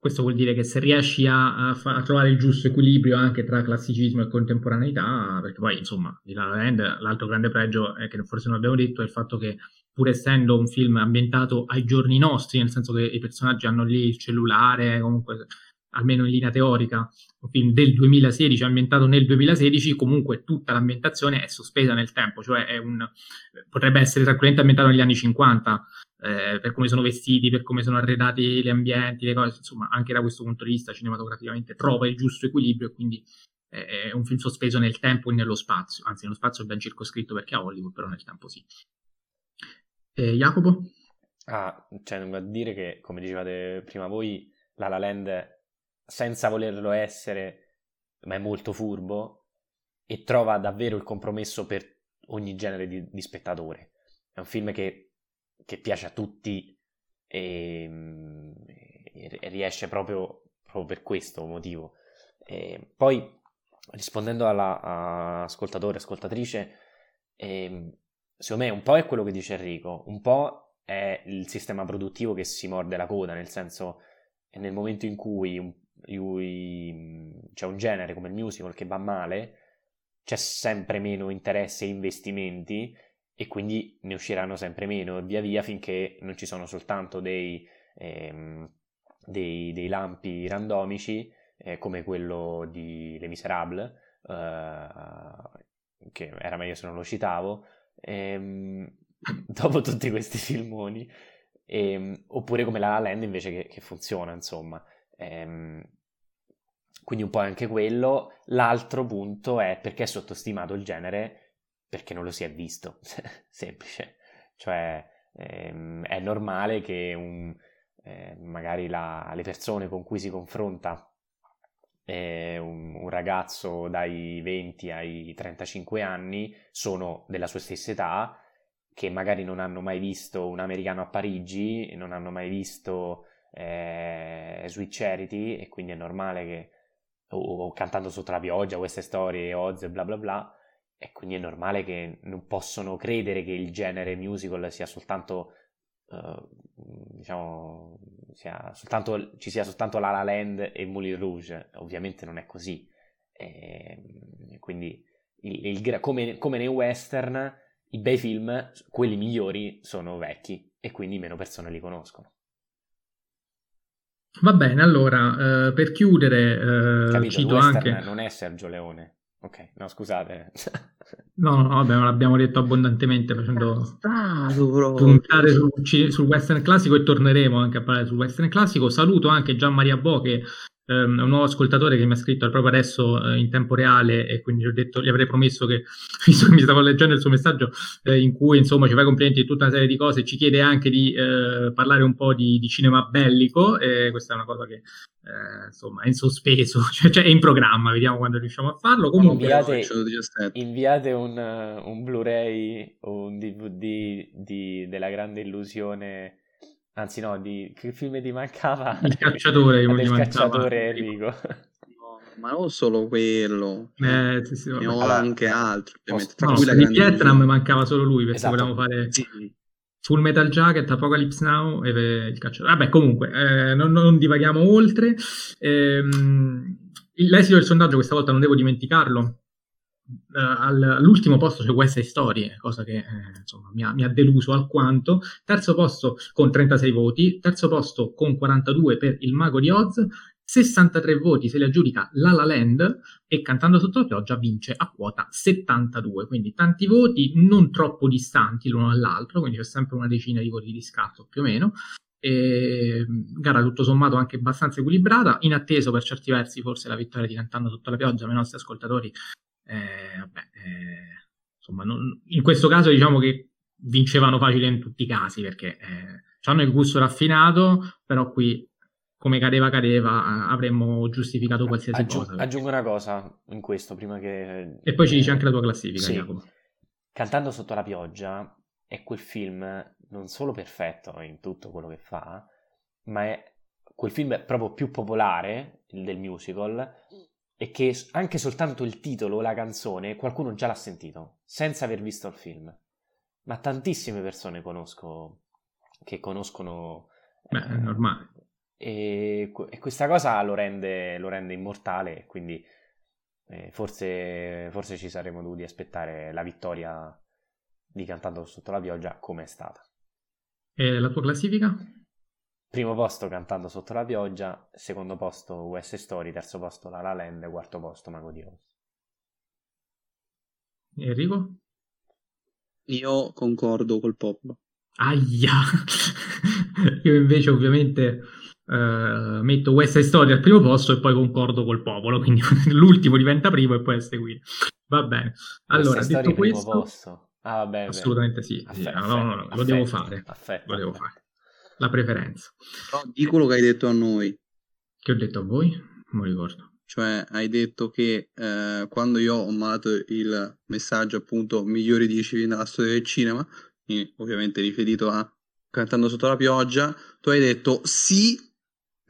questo vuol dire che se riesci a, a, fa, a, trovare il giusto equilibrio anche tra classicismo e contemporaneità, perché poi insomma di La La Land l'altro grande pregio è che forse non abbiamo detto è il fatto che pur essendo un film ambientato ai giorni nostri, nel senso che i personaggi hanno lì il cellulare, comunque almeno in linea teorica, un film del 2016 ambientato nel 2016, comunque tutta l'ambientazione è sospesa nel tempo, cioè un, potrebbe essere tranquillamente ambientato negli anni 50, eh, per come sono vestiti, per come sono arredati gli ambienti, le cose, insomma, anche da questo punto di vista cinematograficamente trova il giusto equilibrio e quindi è un film sospeso nel tempo e nello spazio, anzi nello spazio è ben circoscritto perché è Hollywood, però nel tempo sì. Eh, Jacopo? Ah, cioè, non vuol dire che, come dicevate prima voi, La La Land, senza volerlo essere, ma è molto furbo e trova davvero il compromesso per ogni genere di, di spettatore. È un film che, che piace a tutti e, e riesce proprio, proprio, per questo motivo. E poi, rispondendo all'ascoltatore, ascoltatrice, eh, secondo me un po' è quello che dice Enrico, un po' è il sistema produttivo che si morde la coda, nel senso nel momento in cui, c'è un genere come il musical che va male, c'è sempre meno interesse e investimenti e quindi ne usciranno sempre meno via via finché non ci sono soltanto dei, ehm, dei, dei lampi randomici eh, come quello di Les Miserables, eh, che era meglio se non lo citavo, ehm, dopo tutti questi filmoni, ehm, oppure come La La Land invece che, che funziona, insomma. Ehm, quindi un po' anche quello. L'altro punto è perché è sottostimato il genere? Perché non lo si è visto, semplice. Cioè ehm, è normale che un, eh, magari la, le persone con cui si confronta eh, un, un, ragazzo dai 20 ai 35 anni sono della sua stessa età, che magari non hanno mai visto un americano a Parigi, non hanno mai visto eh, Sweet Charity e quindi è normale che o, o cantando sotto la pioggia queste storie Oz e bla bla bla e quindi è normale che non possono credere che il genere musical sia soltanto uh, diciamo sia soltanto, ci sia soltanto La La Land e Moulin Rouge, ovviamente non è così. E, ehm, quindi il, il, come, come, nei western, i bei film, quelli migliori, sono vecchi e quindi meno persone li conoscono. Va bene, allora, eh, per chiudere, eh, Capito, cito anche... Non è Sergio Leone. Ok, no, scusate. No, no, vabbè, l'abbiamo detto abbondantemente facendo Stato, puntare sul, sul, western classico e torneremo anche a parlare sul western classico. Saluto anche Gian Maria Bo che um, un nuovo ascoltatore che mi ha scritto proprio adesso uh, in tempo reale e quindi gli ho detto, gli avrei promesso che, visto che mi stavo leggendo il suo messaggio eh, in cui insomma ci fa complimenti di tutta una serie di cose, ci chiede anche di eh, parlare un po' di, di, cinema bellico e questa è una cosa che eh, insomma è in sospeso, cioè, cioè, è in programma, vediamo quando riusciamo a farlo. Comunque, inviate, inviate un, un, Blu-ray o un DVD di, della grande illusione Anzi, no, di che film ti mancava? Il cacciatore, il cacciatore Enrico. No, ma non solo quello, eh, sì, sì, ne ho allora, anche altri. Ovviamente. Tra no, cui la di Vietnam mancava solo lui perché esatto. volevamo fare sì. Full Metal Jacket, Apocalypse Now e il cacciatore. Vabbè, comunque, eh, non, non, divaghiamo oltre. Eh, l'esito del sondaggio questa volta non devo dimenticarlo all'ultimo posto c'è West Side cosa che eh, insomma, mi, ha, mi, ha, deluso alquanto. Terzo posto con 36 voti, terzo posto con 42 per Il Mago di Oz, 63 voti se li aggiudica La La Land e Cantando sotto la pioggia vince a quota 72, quindi tanti voti non troppo distanti l'uno dall'altro, quindi c'è sempre una decina di voti di scarto più o meno. E, gara tutto sommato anche abbastanza equilibrata, in atteso per certi versi forse la vittoria di Cantando sotto la pioggia, ma i nostri ascoltatori eh, vabbè, eh, insomma, non, in questo caso diciamo che vincevano facile in tutti i casi perché eh, hanno il gusto raffinato, però qui come cadeva cadeva avremmo giustificato qualsiasi Aggiung- cosa. Perché... Aggiungo una cosa in questo prima che... E poi ci dice anche la tua classifica, sì. Jacopo. Cantando sotto la pioggia è quel film non solo perfetto in tutto quello che fa, ma è quel film proprio più popolare del musical e che anche soltanto il titolo, la canzone, qualcuno già l'ha sentito, senza aver visto il film. Ma tantissime persone conosco che conoscono... Beh, è normale. E, e questa cosa lo rende, lo rende immortale, quindi eh, forse, forse ci saremmo dovuti aspettare la vittoria di Cantando sotto la pioggia come è stata. E la tua classifica? Primo posto Cantando sotto la pioggia, secondo posto West Story, terzo posto La La Land, quarto posto Mago di Oz. Enrico? Io concordo col pop. Aia! Io invece ovviamente uh, metto West Story al primo posto e poi concordo col popolo, quindi l'ultimo diventa primo e poi a seguire. Va bene. Allora, West detto questo... Posto. Ah, vabbè, assolutamente sì. Affetto, sì. No, no, no, affetto, lo devo fare. Affetto, lo devo fare la preferenza. No, di quello che hai detto a noi. Che ho detto a voi? Non mi ricordo. Cioè, hai detto che eh, quando io ho mandato il messaggio, appunto, migliori 10 film della storia del cinema, ovviamente riferito a Cantando sotto la pioggia, tu hai detto sì,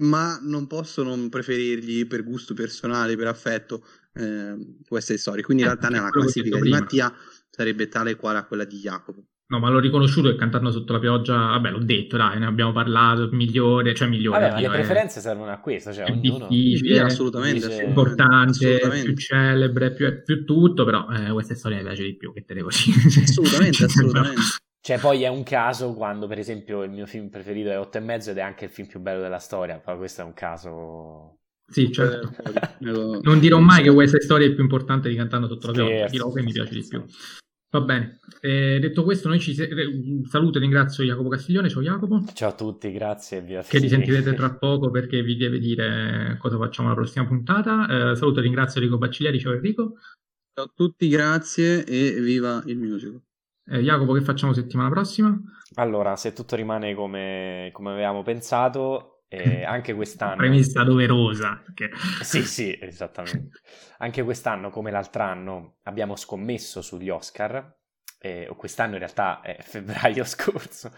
ma non posso non preferirgli per gusto personale, per affetto, eh, queste storie. Quindi in eh, realtà nella classifica di Mattia sarebbe tale quale a quella di Jacopo. No, ma l'ho riconosciuto e cantarlo sotto la pioggia, vabbè, l'ho detto, dai, ne abbiamo parlato, migliore, cioè migliore. Vabbè, le preferenze servono a questo, cioè ognuno... Difficile, assolutamente, dice... importante, assolutamente. più celebre, più, più tutto, però eh, questa storia mi piace di più, che te devo dire. Assolutamente, assolutamente. Cioè, poi è un caso quando, per esempio, il mio film preferito è Otto e mezzo ed è anche il film più bello della storia, però questo è un caso... Sì, certo. non dirò mai che questa storia è più importante di Cantando sotto la pioggia, dirò che mi piace di più. Va bene, eh, detto questo, noi ci se- saluto e ringrazio Jacopo Castiglione. Ciao Jacopo. Ciao a tutti, grazie. Via che li sentirete tra poco perché vi deve dire cosa facciamo la prossima puntata. Eh, saluto e ringrazio Enrico Bacciglieri. Ciao Enrico. Ciao a tutti, grazie e viva il musical. Eh, Jacopo, che facciamo settimana prossima? Allora, se tutto rimane come, come avevamo pensato, e anche quest'anno. Premessa doverosa. Perché... Sì, sì, esattamente. Anche quest'anno, come l'altro anno, abbiamo scommesso sugli Oscar. Eh, quest'anno in realtà è febbraio scorso,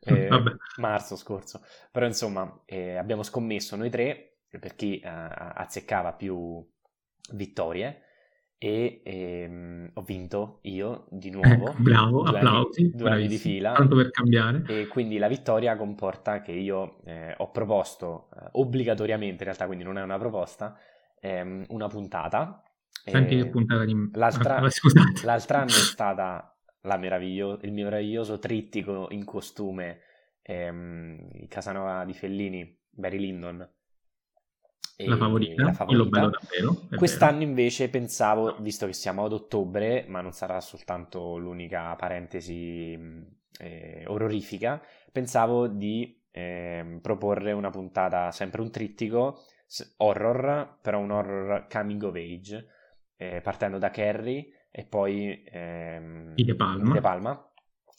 eh, marzo scorso. Però insomma, eh, abbiamo scommesso noi tre per chi eh, azzeccava più vittorie e ehm, vinto io di nuovo. Ecco, bravo, due applausi. Anni, due anni di fila. Tanto per cambiare. E quindi la vittoria comporta che io eh, ho proposto eh, obbligatoriamente, in realtà quindi non è una proposta, ehm, una puntata. Senti che puntata di... L'altra, ah, scusate. l'altra anno è stata meraviglio... il mio meraviglioso trittico in costume ehm, Casanova di Fellini, Barry Lyndon, la favorita, la favorita. bello davvero. Quest'anno vero. invece pensavo, visto che siamo ad ottobre, ma non sarà soltanto l'unica parentesi eh, orrorifica, pensavo di eh, proporre una puntata, sempre un trittico, horror, però un horror coming of age, eh, partendo da Carrie e poi ehm, di De Palma. De Palma.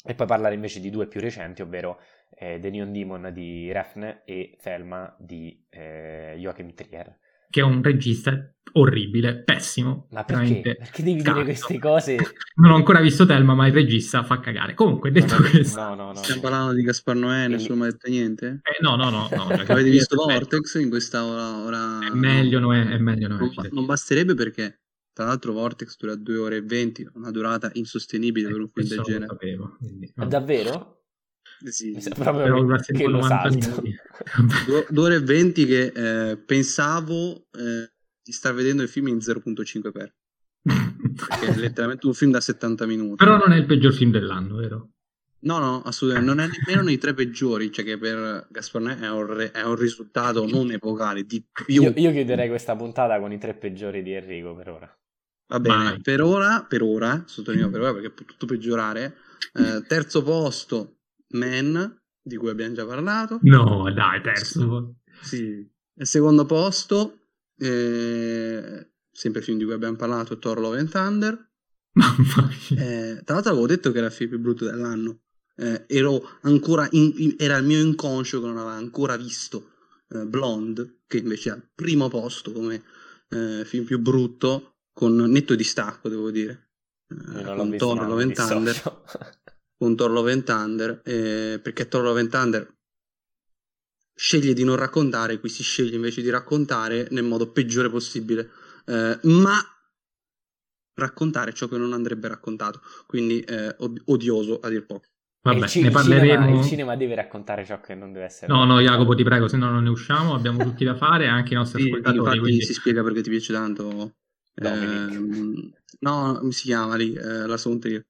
E poi parlare invece di due più recenti, ovvero eh, The Neon Demon di Refn e Thelma di eh, Joachim Trier. Che è un regista orribile, pessimo. Ma perché? Perché devi scarso. dire queste cose? non ho ancora visto Thelma, ma il regista fa cagare. Comunque, detto no, questo... No, no, no. Stiamo parlando di Gaspar Noè, nessuno mi ha detto niente? Eh, no, no, no. no Avete visto Vortex in questa ora... ora... È meglio Noè, è meglio Noè. Non, non basterebbe perché tra l'altro Vortex dura 2 ore e 20, una durata insostenibile per un film del genere. Sapevo, quindi, no. Davvero? Sì, proprio che lo salto. 2 ore e 20 che eh, pensavo eh, di star vedendo il film in 0.5 per. Perché è letteralmente un film da 70 minuti. Però non è il peggior film dell'anno, vero? No, no, assolutamente. Non è nemmeno nei tre peggiori, cioè che per Gasparnet è un, re- è un risultato non epocale, di più. Io, io, chiuderei questa puntata con i tre peggiori di Enrico per ora. Va bene, per ora, per ora, sottolineo per ora perché è tutto peggiorare. Eh, terzo posto, Man, di cui abbiamo già parlato. No, dai, terzo. Sì. E secondo posto, eh, sempre film di cui abbiamo parlato, Thor Love and Thunder. Mamma mia. Eh, tra l'altro avevo detto che era il film più brutto dell'anno. Eh, ero ancora in, in, era il mio inconscio che non aveva ancora visto eh, Blonde, che invece è al primo posto come eh, film più brutto con netto distacco, devo dire. Eh, con Thor Love and Thunder. con Thor Love Thunder, eh, perché Thor Love Thunder sceglie di non raccontare, qui si sceglie invece di raccontare nel modo peggiore possibile, eh, ma raccontare ciò che non andrebbe raccontato, quindi eh, odioso a dir poco. Vabbè, ci- ne parleremo. Il cinema, il cinema, deve raccontare ciò che non deve essere. No, no, Jacopo, ti prego, se no non ne usciamo. Abbiamo tutti da fare, anche i nostri sì, ascoltatori. Quindi... Si spiega perché ti piace tanto eh, no, si chiama lì, eh, la Sontrier.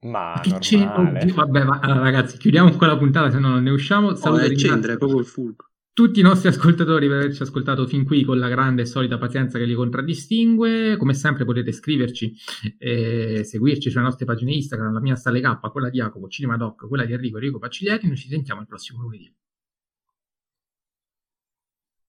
Ma normale. Vabbè, ma, allora, ragazzi, chiudiamo qua la puntata, se no non ne usciamo. Saluto oh, è Cendra, è proprio il fulcro tutti i nostri ascoltatori per averci ascoltato fin qui con la grande e solita pazienza che li contraddistingue. Come sempre potete scriverci e seguirci sulle nostre pagine Instagram, la mia Stale K, quella di Jacopo, Cinema Doc, quella di Enrico, Enrico Paciglietti. Noi ci sentiamo il prossimo lunedì.